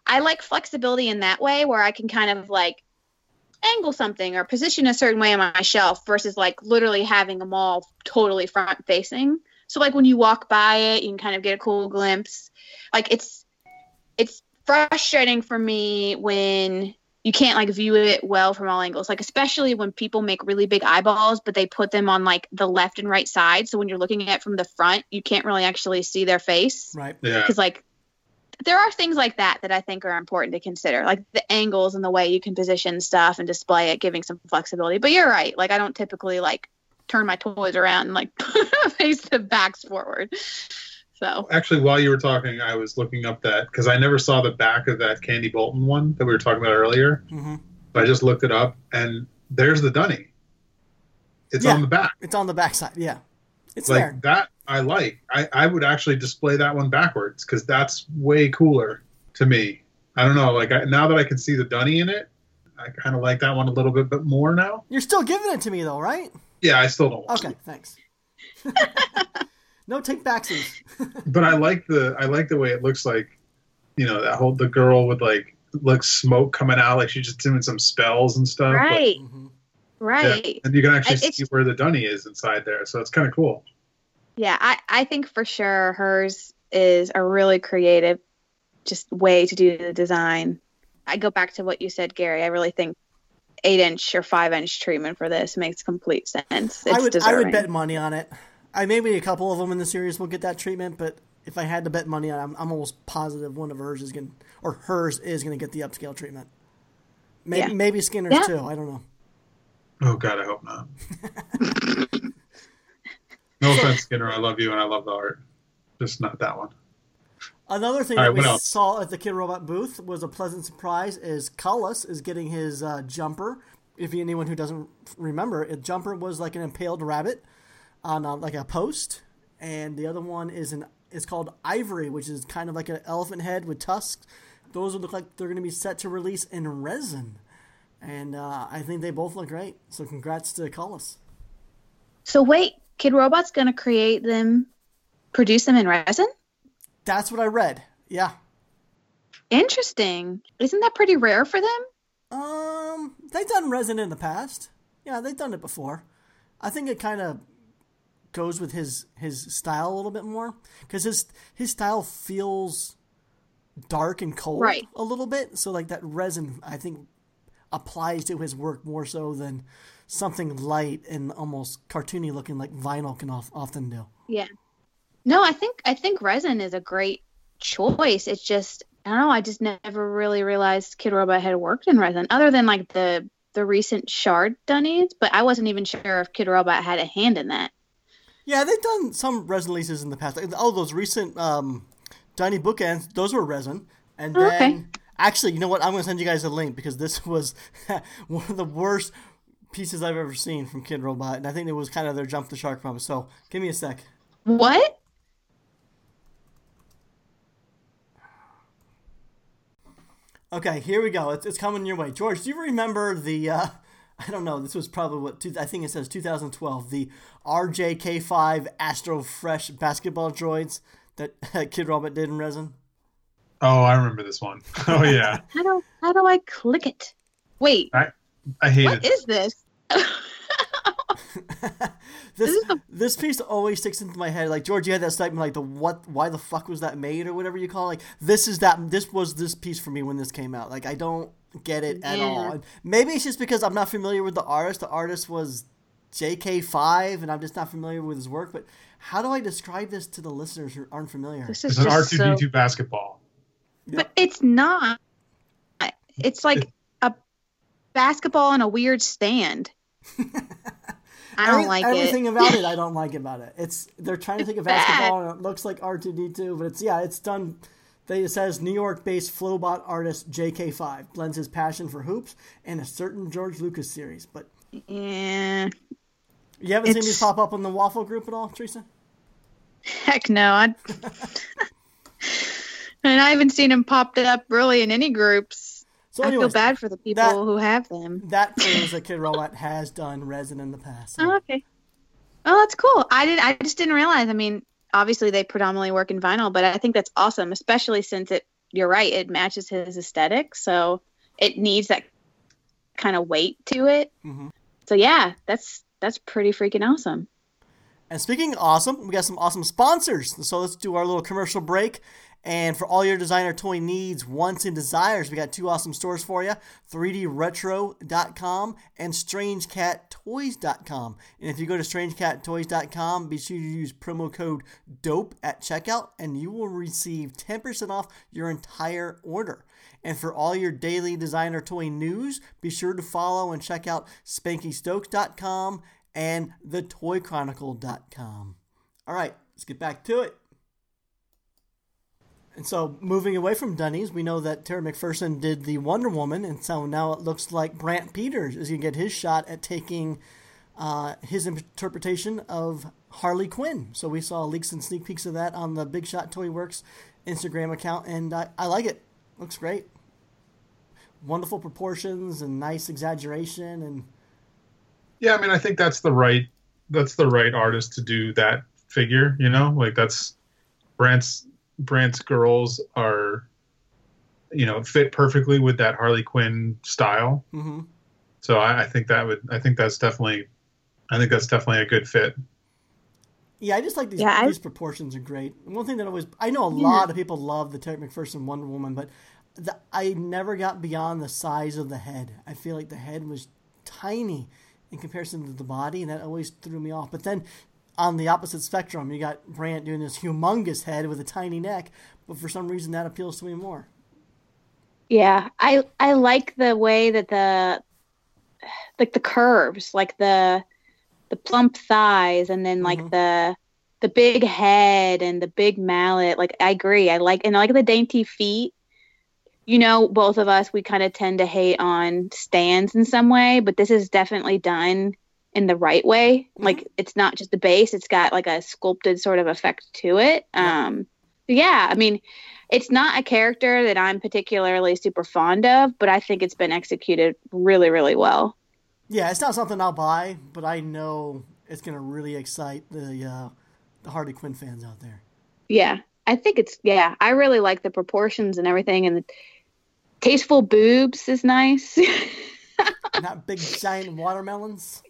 I like flexibility in that way where I can kind of like angle something or position a certain way on my shelf versus like literally having them all totally front facing. So like when you walk by it, you can kind of get a cool glimpse. Like it's it's frustrating for me when you can't like view it well from all angles. Like especially when people make really big eyeballs, but they put them on like the left and right side. So when you're looking at it from the front, you can't really actually see their face Right. yeah. because like there are things like that that I think are important to consider, like the angles and the way you can position stuff and display it, giving some flexibility. But you're right. Like I don't typically like turn my toys around and like [LAUGHS] face the backs forward. So Actually, while you were talking, I was looking up that because I never saw the back of that Candie Bolton one that we were talking about earlier. hmm So I just looked it up, and there's the Dunny. It's Yeah. on the back. It's on the backside. Yeah, it's like there. that, I like. I, I would actually display that one backwards because that's way cooler to me. I don't know. Like I, now that I can see the Dunny in it, I kind of like that one a little bit, bit more now. You're still giving it to me though, right? Yeah, I still don't. Want Okay, thanks. [LAUGHS] no take backsies. [LAUGHS] but I like the I like the way it looks like, you know, that whole the girl with like like smoke coming out, like she's just doing some spells and stuff. but- right, Mhm. right. and you can actually And it's- see where the dunny is inside there, so it's kind of cool. Yeah, I, I think for sure hers is a really creative just way to do the design. I go back to what you said, Gary. I really think eight inch or five inch treatment for this makes complete sense. It's I would I would bet money on it. I maybe a couple of them in the series will get that treatment, but if I had to bet money on, it, I'm, I'm almost positive one of hers is going or hers is going to get the upscale treatment. Maybe Yeah. maybe Skinner's Yeah. too. I don't know. Oh God, I hope not. [LAUGHS] no offense, Skinner. I love you and I love the art. Just not that one. Another thing All that right, we else? saw at the Kidrobot booth was a pleasant surprise. Is Cullis is getting his uh, jumper if anyone who doesn't remember, a jumper was like an impaled rabbit on a, like a post, and the other one is an it's called ivory, which is kind of like an elephant head with tusks. Those look like they're going to be set to release in resin, and uh, I think they both look great. So congrats to Collis. So wait, Kidrobot's gonna create them, produce them in resin? That's what I read. Yeah. Interesting. Isn't that pretty rare for them? Um, they've done resin in the past. Yeah, they've done it before. I think it kind of goes with his his style a little bit more because his his style feels dark and cold Right. a little bit. So like that resin, I think applies to his work more so than something light and almost cartoony looking like vinyl can of, often do. Yeah. No, I think I think resin is a great choice. It's just I don't know. I just never really realized Kidrobot had worked in resin, other than like the the recent Shard Dunnies. But I wasn't even sure if Kidrobot had a hand in that. Yeah, they've done some resin releases in the past. Like, Oh, those recent um, Dunny bookends, those were resin. And Oh, then, okay. actually, you know what? I'm going to send you guys a link because this [LAUGHS] was one of the worst pieces I've ever seen from Kidrobot. And I think it was kind of their jump the shark moment. So give me a sec. What? Okay, here we go. It's, it's coming your way. George, do you remember the, uh, [LAUGHS] I don't know, this was probably what, two, I think it says 2012, the RJK5 Astro Fresh basketball droids [LAUGHS] that Kidrobot did in resin? Oh, I remember this one. [LAUGHS] Oh yeah, How do how do I click it? Wait, I I hate what it. is this? [LAUGHS] this is this piece always sticks into my head. Like George, you had that statement like the what? Why the fuck was that made or whatever you call it. Like this is that. This was this piece for me when this came out. Like I don't get it at Yeah. all. And maybe it's just because I'm not familiar with the artist. The artist was JK5, and I'm just not familiar with his work. But how do I describe this to the listeners who aren't familiar? This It's is an R2D2 basketball. But it's not. It's like a basketball on a weird stand. [LAUGHS] I don't Every- like everything it. about it. I [LAUGHS] don't like about it. It's they're trying to think of basketball, and it looks like R two D two, but it's yeah, it's done. They, it says New York-based Flowbot artist JK5 blends his passion for hoops and a certain George Lucas series. But Yeah. you haven't seen these pop up on the Waffle Group at all, Teresa? Heck no. I [LAUGHS] and I haven't seen them popped up really in any groups. So, I feel bad for the people that- who have them. that proves that Kidrobot has done resin in the past. So- Oh, okay. Oh, that's cool. I did. I just didn't realize. I mean, obviously they predominantly work in vinyl, but I think that's awesome, especially since it. You're right. It matches his aesthetic, so it needs that kind of weight to it. Mm-hmm. So yeah, that's that's pretty freaking awesome. And speaking of awesome, we got some awesome sponsors. So let's do our little commercial break. And for all your designer toy needs, wants, and desires, we got two awesome stores for you 3dretro.com and strangeCatToys.com. And if you go to strangecattoys.com, be sure to use promo code DOPE at checkout, and you will receive 10% off your entire order. And for all your daily designer toy news, be sure to follow and check out SpankyStokes.com and TheToyChronicle.com. All right, let's get back to it. And so, moving away from Dunnies, we know that Tara McPherson did the Wonder Woman, and so now it looks like Brant Peters is going to get his shot at taking uh, his interpretation of Harley Quinn. So we saw leaks and sneak peeks of that on the Big Shot Toy Works Instagram account, and I, I like it. Looks great. Wonderful proportions and nice exaggeration, and Yeah, I mean, I think that's the right that's the right artist to do that figure. You know, like that's Brant's Brant's girls are, you know, fit perfectly with that Harley Quinn style. hmm So I, I think that would I think that's definitely I think that's definitely a good fit. Yeah, I just like these. Yeah, I- these proportions are great. One thing that always I know a lot of people love the Tara McPherson Wonder Woman, but the, I never got beyond the size of the head. I feel like the head was tiny in comparison to the body, and that always threw me off. But then on the opposite spectrum, you got Brant doing this humongous head with a tiny neck, but for some reason that appeals to me more. Yeah, I I like the way that the like the curves, like the the plump thighs, and then like Mhm. the the big head and the big mallet. Like I agree. I like and I like the dainty feet. you know, both of us, we kind of tend to hate on stands in some way, but this is definitely done in the right way. Mhm. Like it's not just the base, it's got like a sculpted sort of effect to it. Yeah. Um yeah, I mean, it's not a character that I'm particularly super fond of, but I think it's been executed really, really well. Yeah, it's not something I'll buy, but I know it's gonna really excite the uh, the Harley Quinn fans out there. Yeah, I think it's yeah. I really like the proportions and everything, and the tasteful boobs is nice. [LAUGHS] Not big giant watermelons.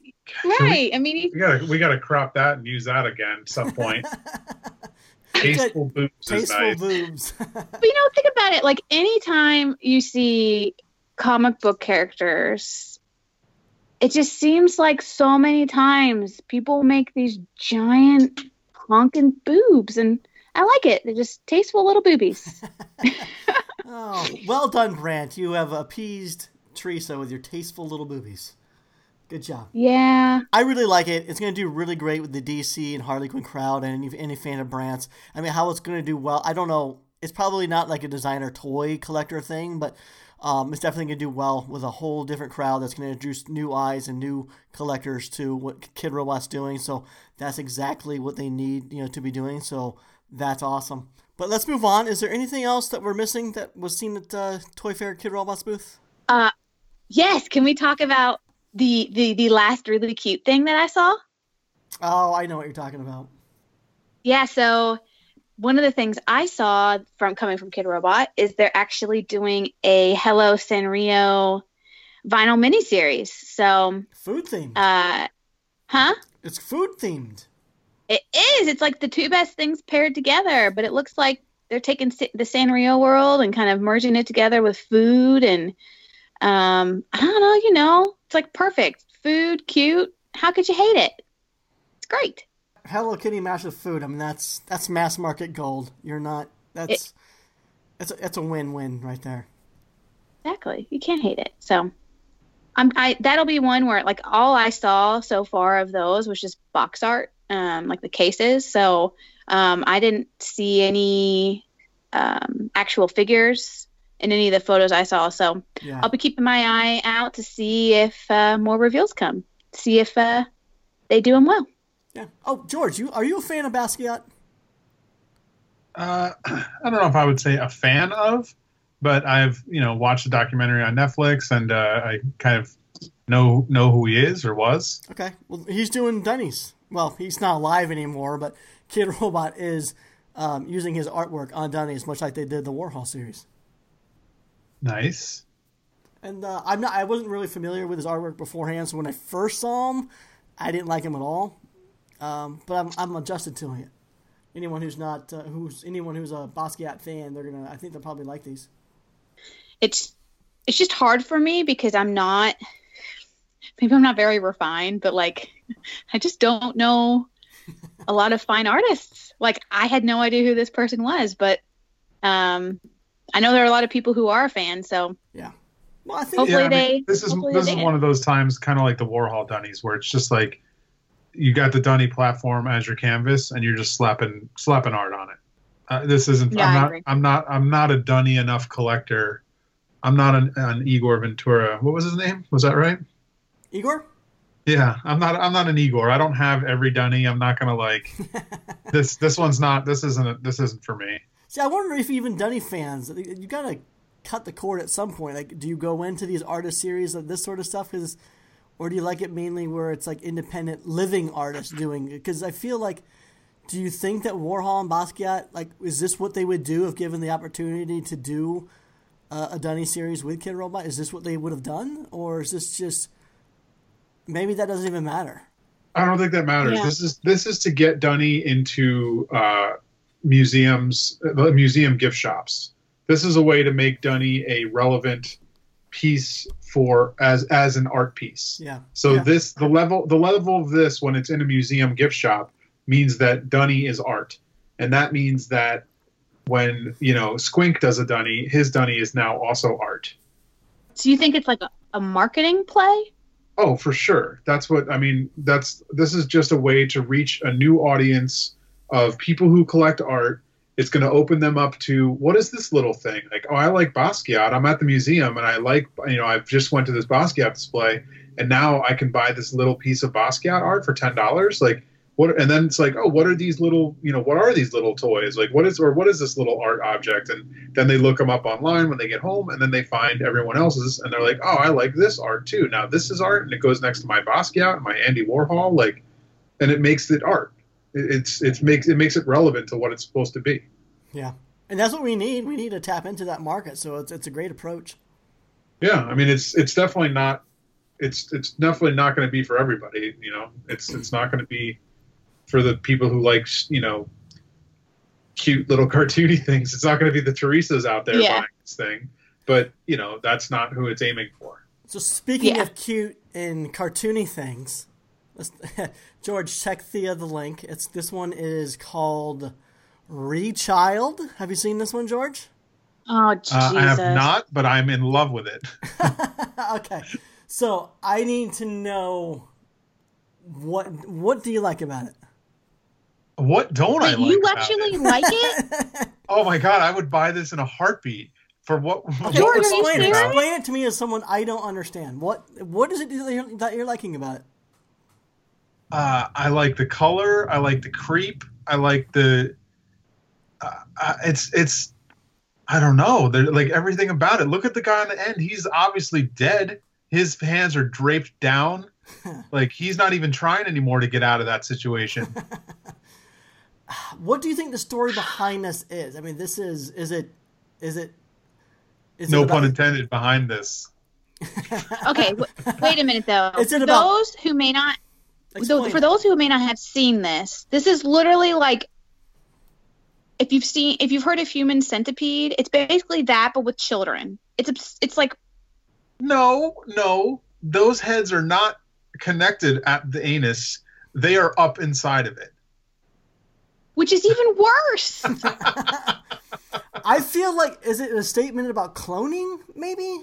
Right. I mean, he- We gotta we gotta crop that and use that again at some point. [LAUGHS] Tasteful boobs is Tasteful nice. boobs. [LAUGHS] but you know, think about it. Like anytime you see comic book characters, it just seems like so many times people make these giant honking boobs, and I like it. They're just tasteful little boobies. [LAUGHS] oh, well done, Grant. You have appeased Teresa with your tasteful little boobies. Good job. yeah. I really like it. It's going to do really great with the DC and Harley Quinn crowd and any, any fan of Brant's. I mean, how it's going to do well, I don't know. It's probably not like a designer toy collector thing, but um, it's definitely going to do well with a whole different crowd that's going to introduce new eyes and new collectors to what Kidrobot's doing. So that's exactly what they need, you know, to be doing. So that's awesome. But let's move on. Is there anything else that we're missing that was seen at uh, Toy Fair Kidrobot's booth? Yes. Can we talk about the the the last really cute thing that I saw? Oh, I know what you're talking about. Yeah, so one of the things I saw from coming from Kidrobot is they're actually doing a Hello Sanrio vinyl miniseries. So, Food themed. uh, huh? it's food themed. It is. It's like the two best things paired together, but it looks like they're taking the Sanrio world and kind of merging it together with food and um, I don't know, you know, it's like perfect. Food, cute. How could you hate it? It's great. Hello Kitty mashed with food. I mean, that's that's mass market gold. You're not. That's that's a, that's a win win right there. Exactly. You can't hate it. So I'm I that'll be one where like all I saw so far of those was just box art, um, like the cases. So um I didn't see any um actual figures in any of the photos I saw. So Yeah. I'll be keeping my eye out to see if uh, more reveals come. See if uh, they do them well. yeah. Oh, George, you are you a fan of Basquiat? Uh, [CLEARS THROAT] I don't know if I would say a fan of, but I've you know watched a documentary on Netflix and uh, I kind of know know who he is or was. Okay. Well, he's doing Dunnies. Well, he's not alive anymore, but Kid [LAUGHS] Robot is um, using his artwork on Dunnies, much like they did the Warhol series. Nice. And uh, I'm not. I wasn't really familiar with his artwork beforehand, so when I first saw him, I didn't like him at all. Um, but I'm, I'm adjusted to it. Anyone who's not, uh, who's anyone who's a Basquiat fan, they're gonna. I think they'll probably like these. It's it's just hard for me because I'm not maybe I'm not very refined, but like I just don't know a lot of fine artists. Like I had no idea who this person was, but um I know there are a lot of people who are fans, so Yeah. Well, I think Hopefully yeah, I mean, they- this is this is one of those times, kind of like the Warhol Dunnies, where it's just like you got the Dunny platform as your canvas, and you're just slapping slapping art on it. Uh, this isn't. Yeah, I I'm not. agree. I'm not. I'm not a Dunny enough collector. I'm not an, an Igor Ventura. What was his name? Was that right? Igor. Yeah, I'm not. I'm not an Igor. I don't have every Dunny. I'm not gonna like [LAUGHS] this. This one's not. This isn't. A, this isn't for me. See, I wonder if even Dunny fans, you gotta cut the cord at some point. Like, do you go into these artist series of this sort of stuff, because, or do you like it mainly where it's like independent living artists doing? Because I feel like, do you think that Warhol and Basquiat, like, is this what they would do if given the opportunity to do uh, a Dunny series with Kidrobot? Is this what they would have done, or is this just maybe that doesn't even matter? I don't think that matters. Yeah. This is this is to get Dunny into uh, museums, uh, museum gift shops. This is a way to make Dunny a relevant piece for as as an art piece. Yeah. So Yeah. this the level the level of this when it's in a museum gift shop means that Dunny is art, and that means that when you know Squink does a Dunny, his Dunny is now also art. so you think it's like a, a marketing play? Oh, for sure. That's what I mean. That's this is just a way to reach a new audience of people who collect art it's going to open them up to what is this little thing? Like, oh, I like Basquiat. I'm at the museum and I like, you know, I've just went to this Basquiat display and now I can buy this little piece of Basquiat art for ten dollars. Like, what? And then it's like, oh, what are these little, you know, what are these little toys? Like, what is or what is this little art object? And then they look them up online when they get home, and then they find everyone else's, and they're like, oh, I like this art too. Now this is art, and it goes next to my Basquiat and my Andy Warhol, like, and it makes it art. It, it's it makes it makes it relevant to what it's supposed to be. Yeah, and that's what we need. We need to tap into that market. So it's it's a great approach. Yeah, I mean, it's it's definitely not it's it's definitely not going to be for everybody. You know, it's it's not going to be for the people who like you know cute little [LAUGHS] cartoony things. It's not going to be the Teresa's out there Yeah. buying this thing. But you know, that's not who it's aiming for. So speaking Yeah. of cute and cartoony things, let's, [LAUGHS] George, check the uh, the link. It's this one is called Rechild. Have you seen this one, George? Oh Jesus! Uh, I have not, but I'm in love with it. [LAUGHS] okay, so I need to know what what do you like about it? What don't I But like? you about actually it? like it? [LAUGHS] Oh my god, I would buy this in a heartbeat. For what? what George, are you explain it. Explain it to me as someone I don't understand. What what is it that you're, that you're liking about it? Uh, I like the color. I like the creep. I like the. Uh, uh, it's it's. I don't know. They're, like everything about it. Look at the guy on the end. He's obviously dead. His hands are draped down. [LAUGHS] like he's not even trying anymore to get out of that situation. [LAUGHS] What do you think the story behind this is? I mean, this is is it is it is no it pun intended behind this. Okay, w- wait a minute though. [LAUGHS] Is it about- those who may not? Explain So for those who may not have seen this, this is literally like if you've seen if you've heard of human centipede, it's basically that but with children. It's it's like No, no. Those heads are not connected at the anus. They are up inside of it. which is even worse. [LAUGHS] I feel like is it a statement about cloning? Maybe.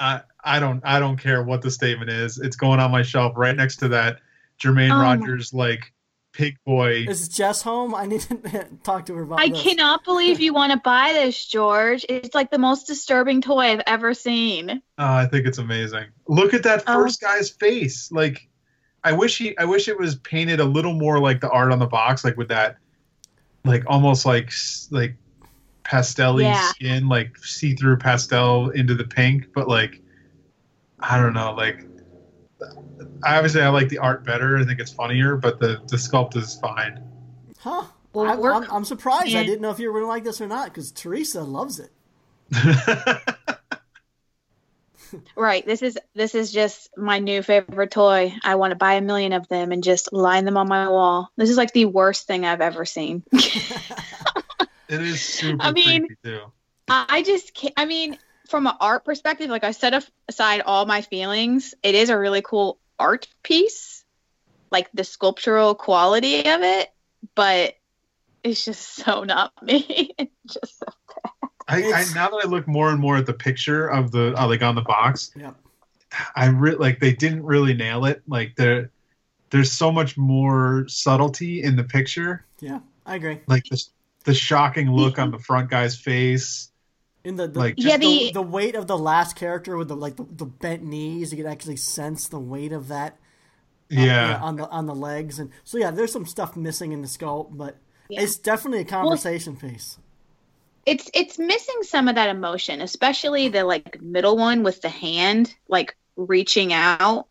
I I don't I don't care what the statement is. It's going on my shelf right next to that Jermaine my- Rogers like pig boy. Is Jess home? I need to [LAUGHS] talk to her about it. I this. cannot believe you want to buy this, George. It's like the most disturbing toy I've ever seen. Uh, I think it's amazing. Look at that Oh. first guy's face. Like I wish he I wish it was painted a little more like the art on the box, like with that like almost like like pastel Yeah. skin, like see through pastel into the pink, but like I don't know, like obviously I like the art better. I think it's funnier, but the the sculpt is fine. Huh? Well, I'm, I'm, I'm surprised. I didn't know if you were going to like this or not because Teresa loves it. [LAUGHS] Right. This is this is just my new favorite toy. I want to buy a million of them and just line them on my wall. This is like the worst thing I've ever seen. [LAUGHS] It is super I mean- creepy too. I just can't. I mean, from an art perspective, like I set aside all my feelings. It is a really cool art piece, like the sculptural quality of it, but it's just [LAUGHS] so not me. It's just so I, I now that I look more and more at the picture of the uh, like on the box, yeah. I re- like they didn't really nail it. Like there, there's so much more subtlety in the picture. Yeah, I agree. Like the the shocking look on the front guy's face. In the, the Like, just Yeah, the, the- the weight of the last character with the like the, the bent knees, you can actually sense the weight of that. Yeah, on the on the legs, and so yeah, there's some stuff missing in the sculpt, but Yeah. it's definitely a conversation piece. it's it's missing some of that emotion, especially the like middle one with the hand like reaching out.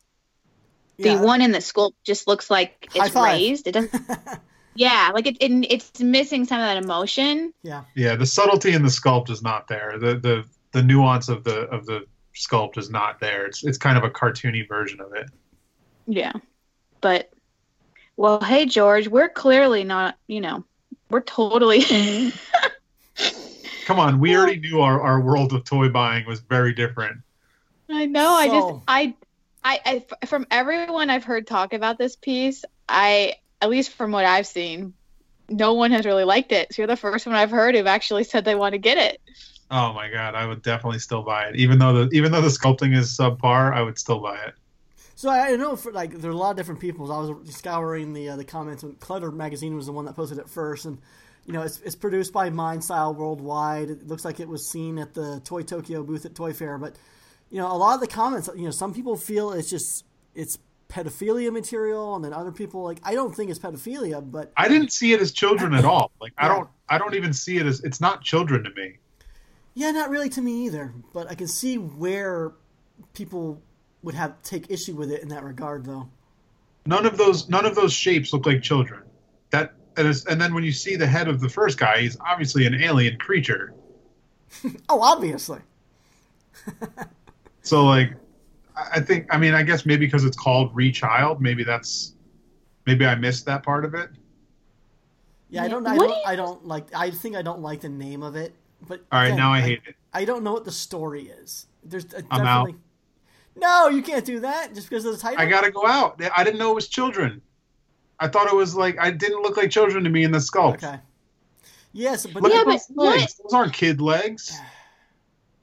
The Yeah, one in the sculpt just looks like it's raised. It doesn't. [LAUGHS] yeah, like it, it. It's missing some of that emotion. yeah, yeah. The subtlety in the sculpt is not there. The the the nuance of the of the sculpt is not there. It's it's kind of a cartoony version of it. Yeah, but well, hey George, we're clearly not. You know, we're totally. Come on, we [LAUGHS] already knew our, our world of toy buying was very different. I know. I just i i from everyone I've heard talk about this piece, I at least from what I've seen, no one has really liked it. So you're the first one I've heard who've actually said they want to get it. Oh my god, I would definitely still buy it. Even though the even though the sculpting is subpar, I would still buy it. So I I know for like there are a lot of different people. I was scouring the uh, the comments. And Clutter magazine was the one that posted it first, and you know, it's, it's produced by Mind Style Worldwide. It looks like it was seen at the Toy Tokyo booth at Toy Fair, but you know, a lot of the comments, you know, some people feel it's just it's pedophilia material, and then other people like I don't think it's pedophilia, but I didn't see it as children at all. Like I don't I don't even see it as it's not children to me. yeah, not really to me either. But I can see where people would have take issue with it in that regard, though. None of those none of those shapes look like children. That and, and then when you see the head of the first guy, he's obviously an alien creature. [LAUGHS] Oh, obviously. [LAUGHS] So like, I I think I mean I guess maybe because it's called Rechild, maybe that's maybe I missed that part of it. Yeah, I don't. I don't. do you- I don't like. I think I don't like the name of it. But All right, again, now I hate it. I don't know what the story is. There's a I'm out. definitely. No, you can't do that just because of the title. I gotta go out. I didn't know it was children. I thought it was like I didn't look like children to me in the sculpt. Okay. Yes, but Look Yeah, at but those legs. Those aren't kid legs. [SIGHS] [SIGHS]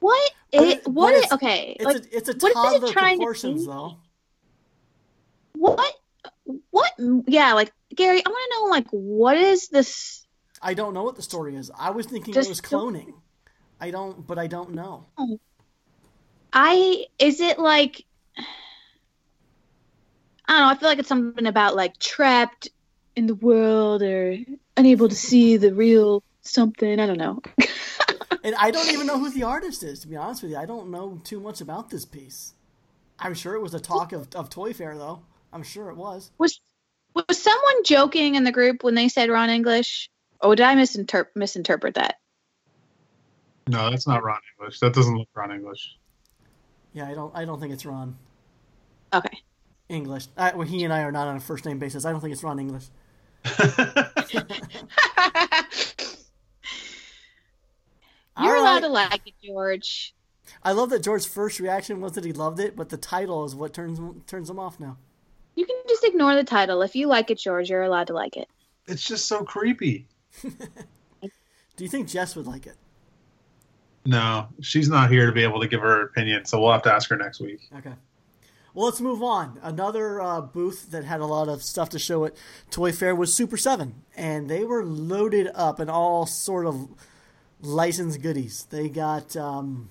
What? It, it- what but is it's- okay? it's like a it's a what is it toddler trying to proportions be? though. what? What? Yeah, like Gary, I want to know like what is this? I don't know what the story is. I was thinking Just it was don't- cloning. I don't, but I don't know. Oh. I is it like I don't know. I feel like it's something about like trapped in the world or unable to see the real something. I don't know. [LAUGHS] And I don't even know who the artist is. To be honest with you, I don't know too much about this piece. I'm sure it was a talk of, of Toy Fair though. I'm sure it was. Was was someone joking in the group when they said Ron English? Oh, did I misinterpret misinterpret that? No, that's not Ron English. That doesn't look Ron English. Yeah, I don't. I don't think it's Ron Okay. English. I, well, he and I are not on a first name basis. I don't think it's Ron English. [LAUGHS] [LAUGHS] You're All allowed right. to like it, George. I love that George's first reaction was that he loved it, but the title is what turns turns him off now. You can just ignore the title. If you like it, George, you're allowed to like it. it's just so creepy. [LAUGHS] Do you think Jess would like it? No, she's not here to be able to give her opinion, so we'll have to ask her next week. Okay. Well, let's move on. Another uh, booth that had a lot of stuff to show at Toy Fair was Super Seven, and they were loaded up in all sort of licensed goodies. They got, um,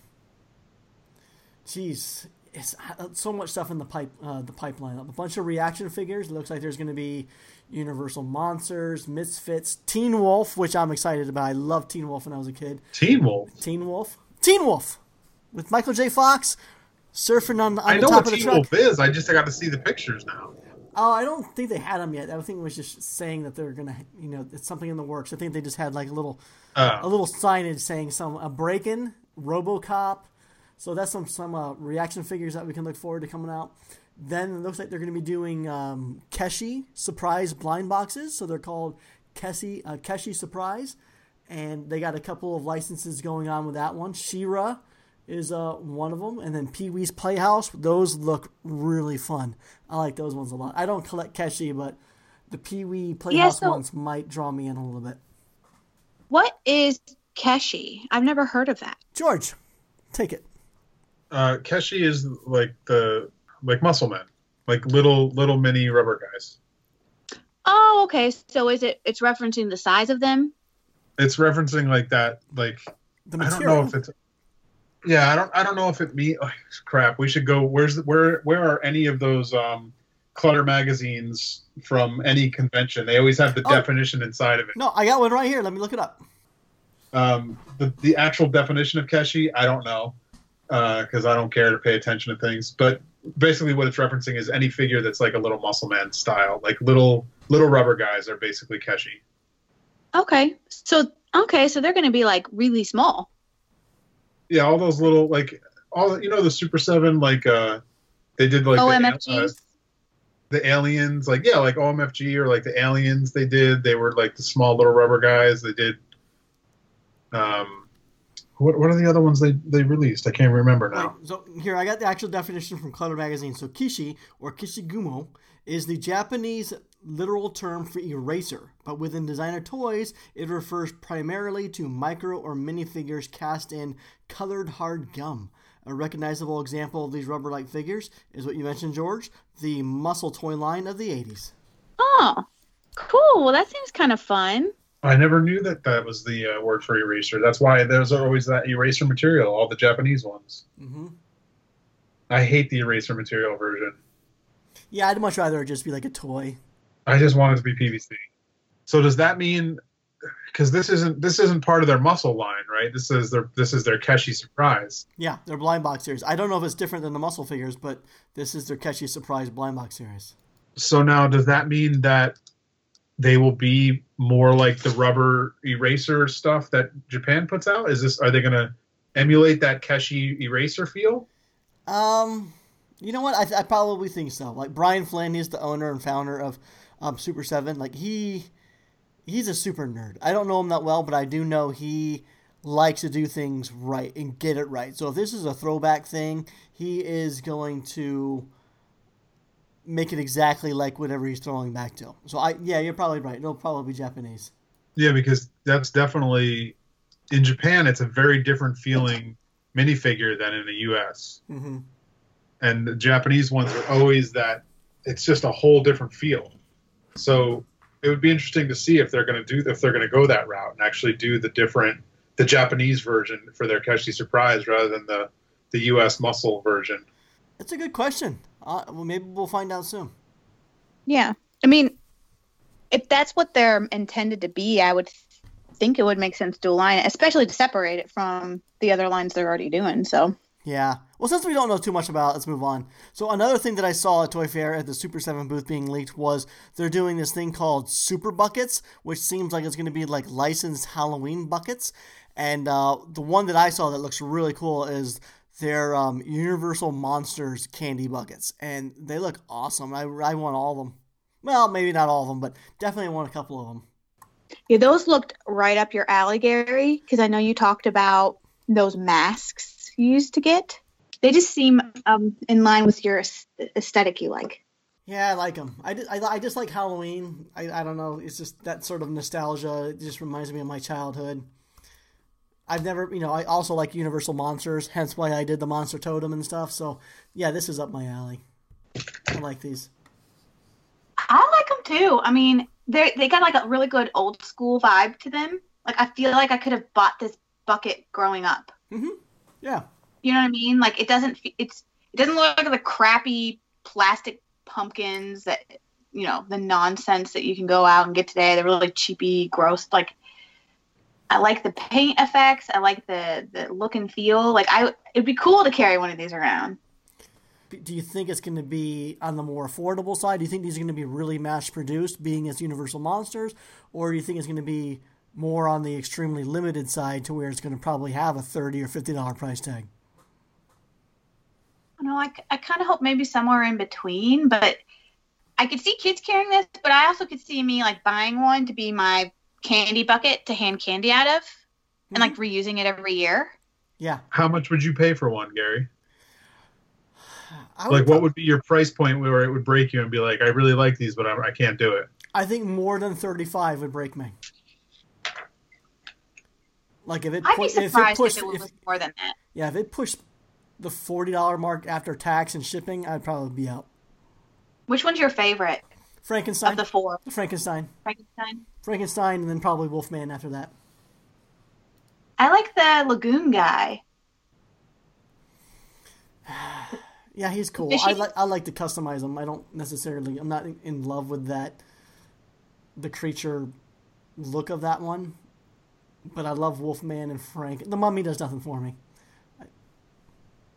geez, it's uh, so much stuff in the pipe, uh, the pipeline. A bunch of reaction figures. It looks like there's going to be Universal Monsters, Misfits, Teen Wolf, which I'm excited about. I loved Teen Wolf when I was a kid. Teen Wolf. Teen Wolf, Teen Wolf, with Michael J. Fox surfing on, on I the know top what of the Teen truck. Wolf is. I just got to see the pictures now. Oh, I don't think they had them yet. I think it was just saying that they're gonna, you know, it's something in the works. I think they just had like a little, a Uh, little signage saying some a Breakin', RoboCop. So that's some some uh, reaction figures that we can look forward to coming out. Then it looks like they're going to be doing um, Keshi surprise blind boxes. So they're called Keshi uh, Keshi surprise, and they got a couple of licenses going on with that one. She-Ra is uh, one of them, and then Pee Wee's Playhouse. Those look really fun. I like those ones a lot. I don't collect Keshi, but the Pee Wee Playhouse so- ones might draw me in a little bit. What is Keshi? I've never heard of that. George, take it. uh, Keshi is like the like muscle men, like little little mini rubber guys. Oh, okay. So is it? It's referencing the size of them. It's referencing like that. Like The I don't know if it's. Yeah, I don't. I don't know if it me. Oh, crap. We should go. Where's the, where? Where are any of those um, clutter magazines from any convention? They always have the Oh. definition inside of it. No, I got one right here. Let me look it up. Um, the the actual definition of Keshi, I don't know, because I don't care to pay attention to things. But basically, what it's referencing is any figure that's like a little muscle man style, like little little rubber guys are basically Keshi. Okay. So okay. So they're going to be like really small. Yeah, all those little like all you know the Super Seven like uh they did like the, uh, the aliens like yeah like OMFG or like the aliens they did they were like the small little rubber guys they did um what what are the other ones they they released I can't remember now. Right, so here I got the actual definition from Clutter Magazine. So keshi or keshigomu is the Japanese literal term for eraser, but within designer toys, it refers primarily to micro or minifigures cast in colored hard gum. A recognizable example of these rubber-like figures is what you mentioned, George, the muscle toy line of the 80s. Oh, cool. Well, that seems kind of fun. I never knew that that was the uh, word for eraser. That's why there's always that eraser material, all the Japanese ones. Mm-hmm. I hate the eraser material version. Yeah, I'd much rather it just be like a toy. I just want it to be PVC. So does that mean because this isn't this isn't part of their muscle line, right? This is their this is their Keshi surprise. Yeah, their blind box series. I don't know if it's different than the muscle figures, but this is their Keshi Surprise blind box series. So now does that mean that they will be more like the rubber eraser stuff that Japan puts out? Is this are they going to emulate that Keshi eraser feel? Um, you know what? I, I probably think so. Like Brian Flynn, he's the owner and founder of um, Super Seven. Like he, he's a super nerd. I don't know him that well, but I do know he likes to do things right and get it right. So if this is a throwback thing, he is going to make it exactly like whatever he's throwing back to. So I, yeah, you're probably right. It'll probably be Japanese. Yeah, because that's definitely in Japan. It's a very different feeling minifigure than in the U.S. hmm and the Japanese ones are always that it's just a whole different feel. So it would be interesting to see if they're going to do if they're going to go that route and actually do the different the Japanese version for their Keshi Surprise rather than the the U.S. muscle version. That's a good question. Uh, well, maybe we'll find out soon. Yeah. I mean, if that's what they're intended to be, I would think it would make sense to align it, especially to separate it from the other lines they're already doing. So, Yeah. Well, since we don't know too much about it, let's move on. So, another thing that I saw at Toy Fair at the Super 7 booth being leaked was they're doing this thing called Super Buckets, which seems like it's going to be like licensed Halloween buckets. And uh, the one that I saw that looks really cool is their um, Universal Monsters candy buckets. And they look awesome. I, I want all of them. Well, maybe not all of them, but definitely want a couple of them. yeah, those looked right up your alley, Gary, because I know you talked about those masks used to get. They just seem um, in line with your aesthetic you like. Yeah, I like them. I, I, I just like Halloween. I, I don't know. It's just that sort of nostalgia. It just reminds me of my childhood. I've never, you know, I also like Universal Monsters, hence why I did the Monster Totem and stuff. So, yeah, this is up my alley. I like these. I like them too. I mean, they they got like a really good old school vibe to them. Like I feel like I could have bought this bucket growing up. Yeah. You know what I mean? Like it doesn't it's it doesn't look like the crappy plastic pumpkins that you know the nonsense that you can go out and get today. They're really cheapy, gross. Like I like the paint effects. I like the the look and feel. Like I it'd be cool to carry one of these around. Do you think it's going to be on the more affordable side? Do you think these are going to be really mass produced, being as Universal Monsters? Or do you think it's going to be more on the extremely limited side to where it's going to probably have a 30 or $50 price tag? You know, I, I kind of hope maybe somewhere in between, but I could see kids carrying this, but I also could see me like buying one to be my candy bucket to hand candy out of and like mm-hmm. reusing it every year. Yeah. How much would you pay for one, Gary? I Like, what would be your price point where it would break you and be like, I really like these, but I, I can't do it? I think more than 35 would break me. Like if it, I'd pu- be if it surprised pushed, if it was if, more than that. yeah, if it pushed the $40 mark after tax and shipping, I'd probably be out. Which one's your favorite Frankenstein, of the four? Frankenstein, Frankenstein. Frankenstein, and then probably Wolfman after that. I like the lagoon guy. [SIGHS] Yeah, he's cool. Is I like I like to customize him. I don't necessarily. I'm not in love with that, the creature look of that one, but I love Wolfman and Frank. The Mummy does nothing for me.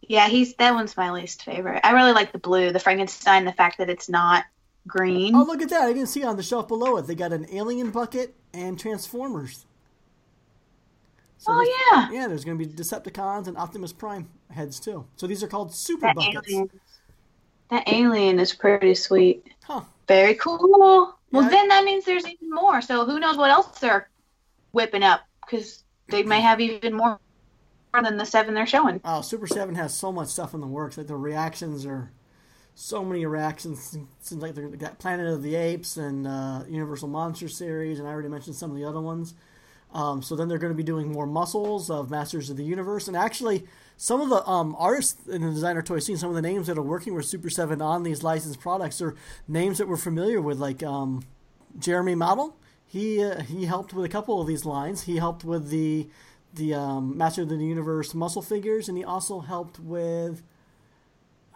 Yeah, he's that one's my least favorite. I really like the blue, the Frankenstein. The fact that it's not green. Oh, look at that! I didn't see on the shelf below it. They got an alien bucket and Transformers. So Oh, yeah. yeah. There's going to be Decepticons and Optimus Prime heads too. So these are called Super that Buckets. alien. That alien is pretty sweet. Huh? Very cool. Well, Yeah. then that means there's even more. So who knows what else they're whipping up? Because they may have even more than the seven they're showing. Oh, Super Seven has so much stuff in the works. Like the reactions are so many reactions. Seems like they've got Planet of the Apes and uh, Universal Monster series, and I already mentioned some of the other ones. Um, so then they're going to be doing more muscles of Masters of the Universe, and actually some of the um, artists in the designer toy scene, some of the names that are working with Super Seven on these licensed products are names that we're familiar with, like um, Jeremy Madl. He uh, he helped with a couple of these lines. He helped with the the um, Master of the Universe muscle figures, and he also helped with.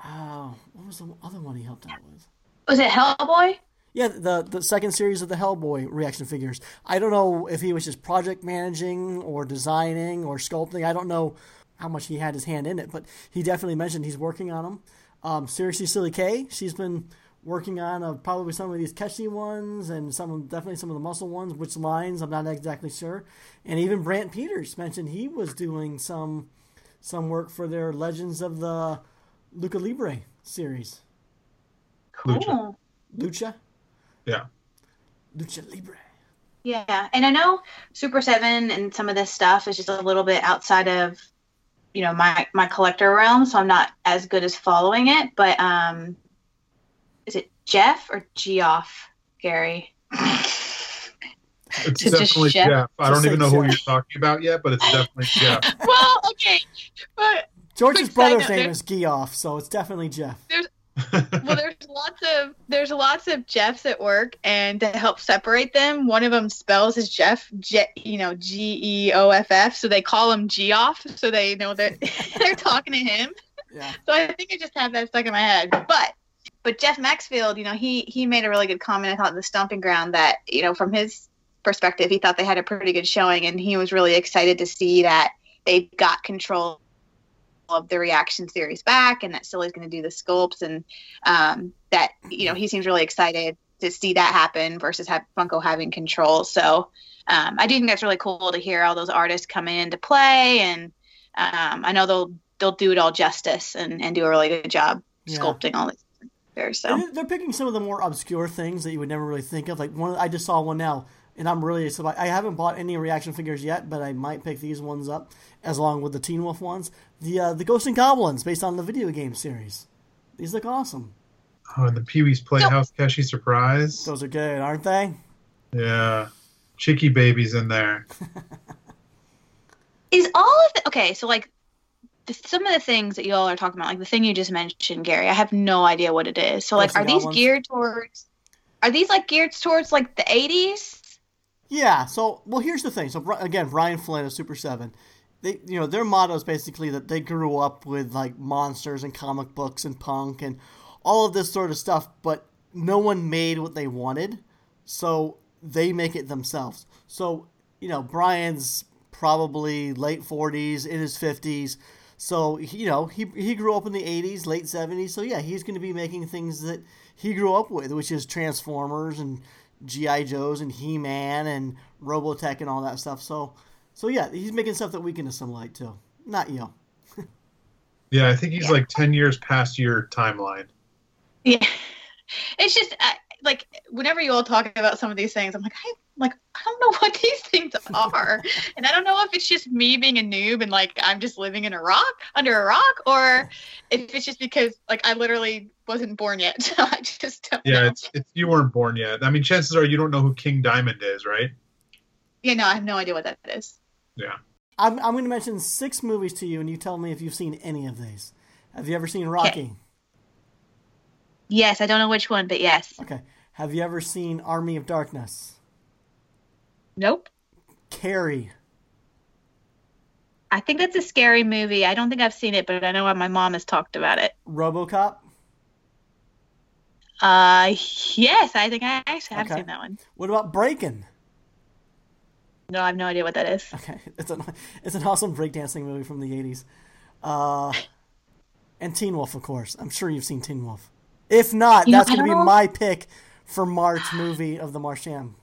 Oh, what was the other one he helped out with? Was it Hellboy? Yeah, the the second series of the Hellboy reaction figures. I don't know if he was just project managing or designing or sculpting. I don't know how much he had his hand in it, but he definitely mentioned he's working on them. Um, Seriously Silly K, she's been working on uh, probably some of these Keshi ones and some definitely some of the muscle ones. Which lines I'm not exactly sure. And even Brant Peters mentioned he was doing some some work for their Legends of the Luca Libre series. Lucha. Lucha. Yeah. Lucha Libre. Yeah, and I know Super Seven and some of this stuff is just a little bit outside of, you know, my my collector realm, so I'm not as good as following it. But um, is it Jeff or Geoff, Gary? It's It's just definitely Jeff. Jeff. I don't even say know who you're talking about yet, but it's definitely Jeff. [LAUGHS] well, okay, but George's Quick brother's name is Geoff, so it's definitely Jeff. [LAUGHS] well, there's lots of there's lots of Jeffs at work, and to help separate them, one of them spells his Jeff, Je, you know, G E O F F, so they call him Geoff, so they know that [LAUGHS] they're talking to him. Yeah. So I think I just have that stuck in my head. But but Jeff Maxfield, you know, he he made a really good comment. I thought in the Stomping Ground that you know from his perspective, he thought they had a pretty good showing, and he was really excited to see that they got control of the reaction series back, and that Silly's going to do the sculpts, and um, that you know he seems really excited to see that happen versus have Funko having control. So um, I do think that's really cool to hear all those artists come in to play, and um, I know they'll they'll do it all justice and, and do a really good job Yeah. sculpting all these there. So And They're picking some of the more obscure things that you would never really think of. Like one, I just saw one now, and I'm really so I I haven't bought any reaction figures yet, but I might pick these ones up as along with the Teen Wolf ones. The uh, the Ghosts and Goblins based on the video game series. These look awesome. Oh, the Pee Wee's Playhouse Keshi Surprise. Those are good, aren't they? Yeah. Chicky Baby's in there. [LAUGHS] is all of the okay? So like. The, some of the things that you all are talking about, like the thing you just mentioned, Gary, I have no idea what it is. So, like, are these Goblins. geared towards? Are these like geared towards like the '80s? Yeah. So, well, here's the thing. So, again, Brian Flynn of Super Seven, they, you know, their motto is basically that they grew up with like monsters and comic books and punk and all of this sort of stuff, but no one made what they wanted, so they make it themselves. So, you know, Brian's probably late 40s, in his 50s. So, you know, he, he grew up in the 80s, late 70s. So, yeah, he's going to be making things that he grew up with, which is Transformers and GI Joes and He Man and Robotech and all that stuff. So, so yeah, he's making stuff that we can assimilate too. Not you. [LAUGHS] Yeah, I think he's Yeah. like 10 years past your timeline. Yeah, [LAUGHS] it's just uh, like whenever you all talk about some of these things, I'm like, I like I don't know [LAUGHS] what these things are, and I don't know if it's just me being a noob and like I'm just living in a rock under a rock, or if it's just because like I literally wasn't born yet, [LAUGHS] so I just don't Yeah, know. it's, it's you weren't born yet. I mean, chances are you don't know who King Diamond is, right? Yeah, no, I have no idea what that is. Yeah. I'm, I'm going to mention six movies to you, and you tell me if you've seen any of these. Have you ever seen Rocky? Yes, I don't know which one, but yes. Okay. Have you ever seen Army of Darkness? Nope. Carrie. I think that's a scary movie. I don't think I've seen it, but I know my mom has talked about it. RoboCop. Uh, yes, I think I actually have Okay. seen that one. What about Breakin'? No, I have no idea what that is. Okay, [LAUGHS] it's an it's an awesome breakdancing movie from the '80s. Uh, [LAUGHS] and Teen Wolf, of course. I'm sure you've seen Teen Wolf. If not, You that's to be know. my pick for March movie of the Marcham.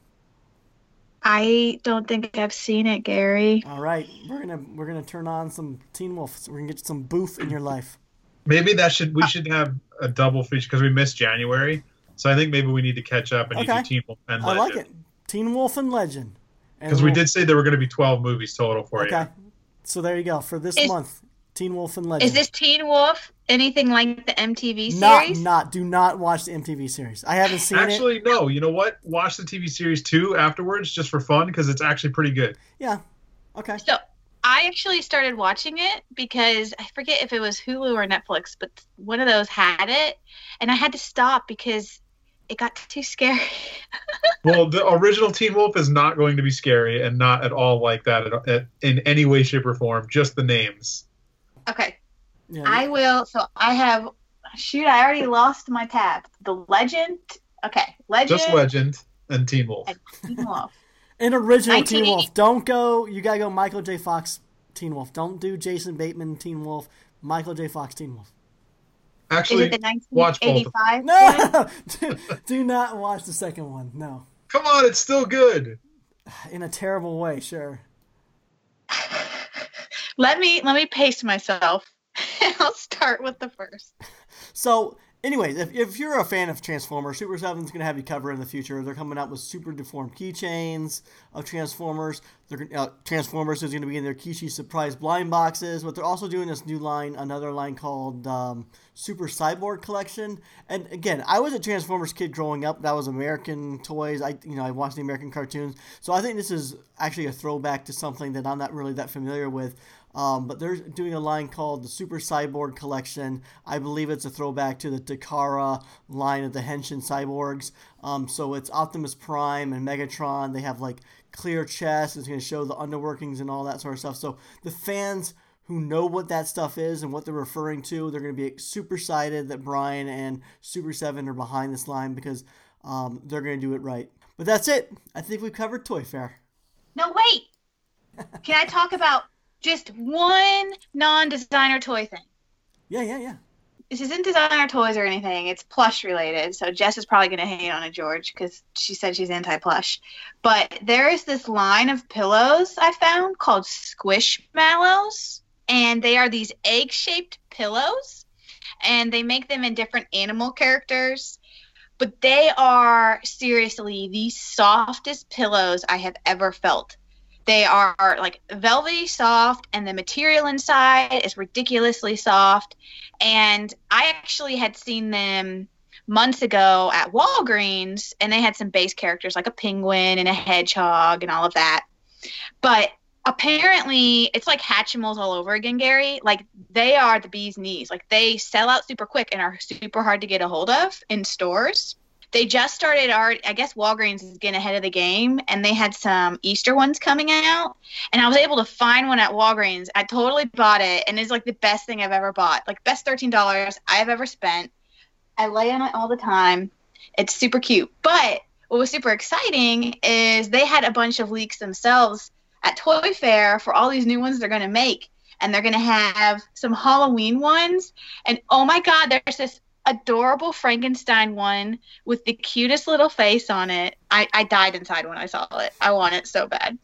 I don't think I've seen it, Gary. All right, we're gonna we're gonna turn on some Teen Wolf. So we're gonna get some boof in your life. Maybe that should we uh, should have a double feature because we missed January. So I think maybe we need to catch up and you Okay. do Teen Wolf and Legend. I like it. Teen Wolf and Legend. Because we we'll- did say there were going to be 12 movies total for Okay, you. Okay, so there you go for this Is- month. Teen Wolf and Legend. Is this Teen Wolf anything like the MTV not series? not not. do not watch the MTV series. I haven't seen it. Actually, no. You know what? Watch the TV series too afterwards just for fun because it's actually pretty good. Yeah. Okay. So I actually started watching it because I forget if it was Hulu or Netflix, but one of those had it, and I had to stop because it got too scary. [LAUGHS] well, the original Teen Wolf is not going to be scary and not at all like that at, at, in any way, shape, or form. Just the names. okay, Yeah, I will. So I have. Shoot, I already lost my tab. The Legend. Okay, Legend. Just Legend and Teen Wolf. and Teen Wolf. [LAUGHS] An original Teen Wolf. Don't go. You gotta go Michael J. Fox Teen Wolf. Don't do Jason Bateman Teen Wolf. Michael J. Fox Teen Wolf. Is Actually, it the watch both. 1985? No, [LAUGHS] do, do not watch the second one. No, come on, it's still good. [SIGHS] in a terrible way. Sure. [LAUGHS] Let me let me pace myself. [LAUGHS] I'll start with the first. So, anyways, if, if you're a fan of Transformers, Super 7's going to have you covered in the future. They're coming out with super deformed keychains of Transformers. They're, uh, Transformers is going to be in their Keshi Surprise blind boxes, but they're also doing this new line, another line called um, Super Cyborg Collection. And again, I was a Transformers kid growing up. That was American toys. I, you know, I watched the American cartoons. So I think this is actually a throwback to something that I'm not really that familiar with. Um, but they're doing a line called the Super Cyborg Collection. I believe it's a throwback to the Takara line of the Henshin cyborgs. Um, so it's Optimus Prime and Megatron. They have like clear chests. It's going to show the underworkings and all that sort of stuff. So the fans who know what that stuff is and what they're referring to, they're going to be super excited that Brian and Super 7 are behind this line because um, they're going to do it right. But that's it. I think we've covered Toy Fair. No, wait. Can I talk about just one non-designer toy thing? Yeah, yeah, yeah. This isn't designer toys or anything. It's plush related. So Jess is probably going to hate on it, George, because she said she's anti-plush. But there is this line of pillows I found called Squishmallows, and they are these egg-shaped pillows, and they make them in different animal characters. But they are seriously the softest pillows I have ever felt. They are like velvety soft, and the material inside is ridiculously soft. And I actually had seen them months ago at Walgreens, and they had some base characters like a penguin and a hedgehog and all of that. But apparently, it's like Hatchimals all over again, Gary. Like they are the bee's knees. Like they sell out super quick and are super hard to get a hold of in stores. They just started art. I guess Walgreens is getting ahead of the game, and they had some Easter ones coming out. And I was able to find one at Walgreens. I totally bought it, and it's like the best thing I've ever bought. Like best thirteen dollars I've ever spent. I lay on it all the time. It's super cute. But what was super exciting is they had a bunch of leaks themselves at Toy Fair for all these new ones they're going to make. And they're going to have some Halloween ones. And oh my God, there's this adorable Frankenstein one with the cutest little face on it. I, I died inside when I saw it. I want it so bad.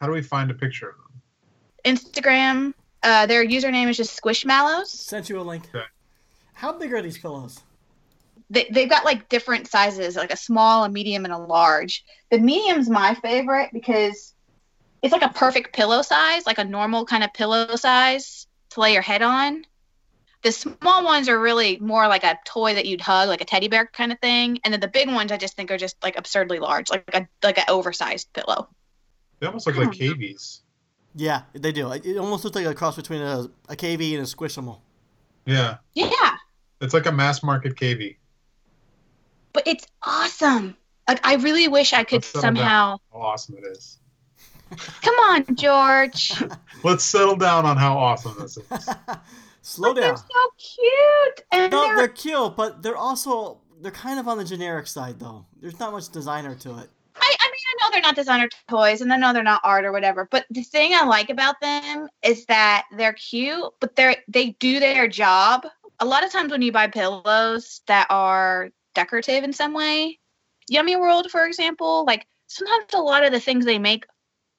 How do we find a picture of them? Instagram, uh, their username is just Squishmallows. Sent you a link. Okay. How big are these pillows? they, they've got like different sizes, like a small, a medium, and a large. The medium's my favorite because it's like a perfect pillow size, like a normal kind of pillow size to lay your head on. The small ones are really more like a toy that you'd hug, like a teddy bear kind of thing, and then the big ones I just think are just like absurdly large, like a like an oversized pillow. They almost look like hmm. cavies. Yeah, they do. It it almost looks like a cross between a, a KV and a Squishable. Yeah, Yeah, it's like a mass market KV. but it's awesome. Like I really wish I could Let's settle down. somehow. How awesome it is. Come on, George. [LAUGHS] Let's settle down on how awesome this is. [LAUGHS] Slow down They're so cute, and No, they're they're cute, but they're also they're kind of on the generic side though. There's not much designer to it. I, I mean, I know they're not designer toys and I know they're not art or whatever, but the thing I like about them is that they're cute, but they're they do their job. A lot of times when you buy pillows that are decorative in some way, Yummy World, for example, like sometimes a lot of the things they make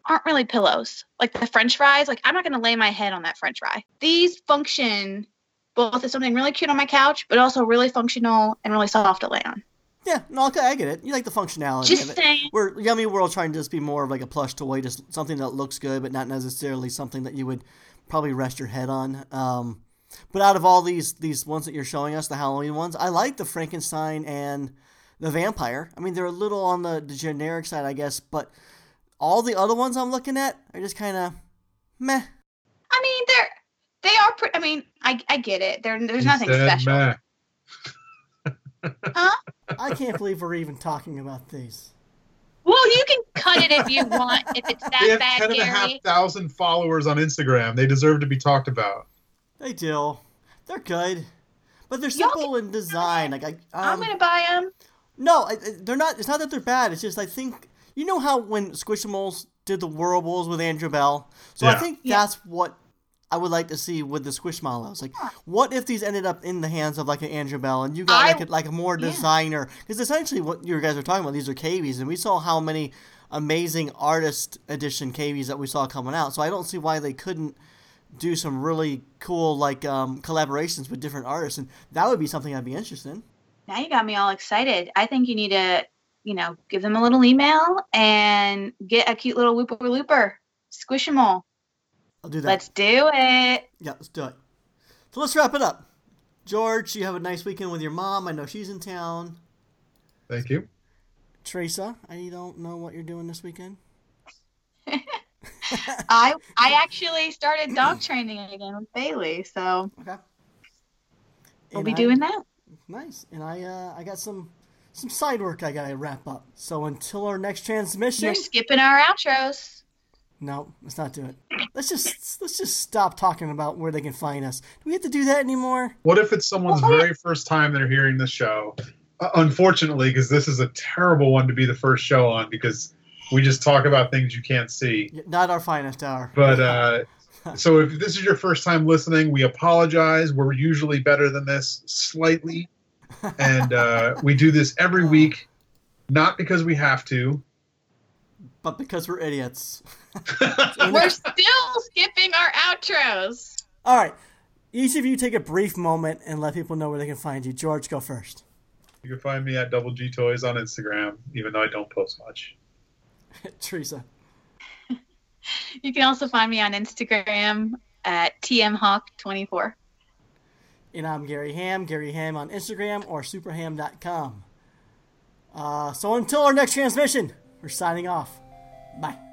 aren't really pillows. Like the French fries, like I'm not gonna lay my head on that French fry. These function both as something really cute on my couch, but also really functional and really soft to lay on. Yeah, no, okay, I get it. You like the functionality Just of it. saying. Where Yummy World trying to just be more of like a plush toy, just something that looks good, but not necessarily something that you would probably rest your head on. Um, but out of all these these ones that you're showing us, the Halloween ones, I like the Frankenstein and the vampire. I mean, they're a little on the, the generic side, I guess, but all the other ones I'm looking at are just kind of meh. I mean, they're they are. pretty. I mean, I I get it. There, there's He nothing said special. meh. Huh? I can't believe we're even talking about these. Well, you can cut it if you want. If it's They that have bad, ten and a half Gary. thousand followers on Instagram. They deserve to be talked about. They do. They're good, but they're Y'all simple in design. Like I, I'm um, gonna buy them. no, I, I- they're not. It's not that they're bad. It's just I think you know how when Squishimals did the whirlpools with Andrew Bell. So I Yeah. think Yeah. that's what I would like to see with the Squishmallows. Like, what if these ended up in the hands of like an Andrew Bell and you got I- like a, like a more designer? Because essentially what you guys are talking about, these are KVs, and we saw how many amazing artist edition KVs that we saw coming out. So I don't see why they couldn't do some really cool like um, collaborations with different artists, and that would be something I'd be interested in. Now you got me all excited. I think you need to, you know, give them a little email and get a cute little whooper looper. Squish them all. I'll do that. Let's do it. Yeah, let's do it. So let's wrap it up. George, you have a nice weekend with your mom. I know she's in town. Thank you. Teresa, I don't know what you're doing this weekend. [LAUGHS] I I actually started dog [CLEARS THROAT] training again with Bailey, so Okay. we'll And be I- doing that. Nice. And I uh, I got some some side work I gotta wrap up. So until our next transmission You're skipping our outros. No, let's not do it. Let's just let's just stop talking about where they can find us. Do we have to do that anymore? What if it's someone's very first time they're hearing the show? Uh, unfortunately, because this is a terrible one to be the first show on because we just talk about things you can't see. Not our finest hour. But uh, [LAUGHS] so if this is your first time listening, we apologize. We're usually better than this slightly, and uh, we do this every [LAUGHS] week, not because we have to. but because we're idiots. [LAUGHS] We're still skipping our outros. All right. Each of you take a brief moment and let people know where they can find you. George, go first. You can find me at Double G Toys on Instagram, even though I don't post much. [LAUGHS] Teresa. You can also find me on Instagram at tmhawk24. And I'm Gary Ham, Gary Ham on Instagram or superham.com. Uh, so until our next transmission, we're signing off. Bye.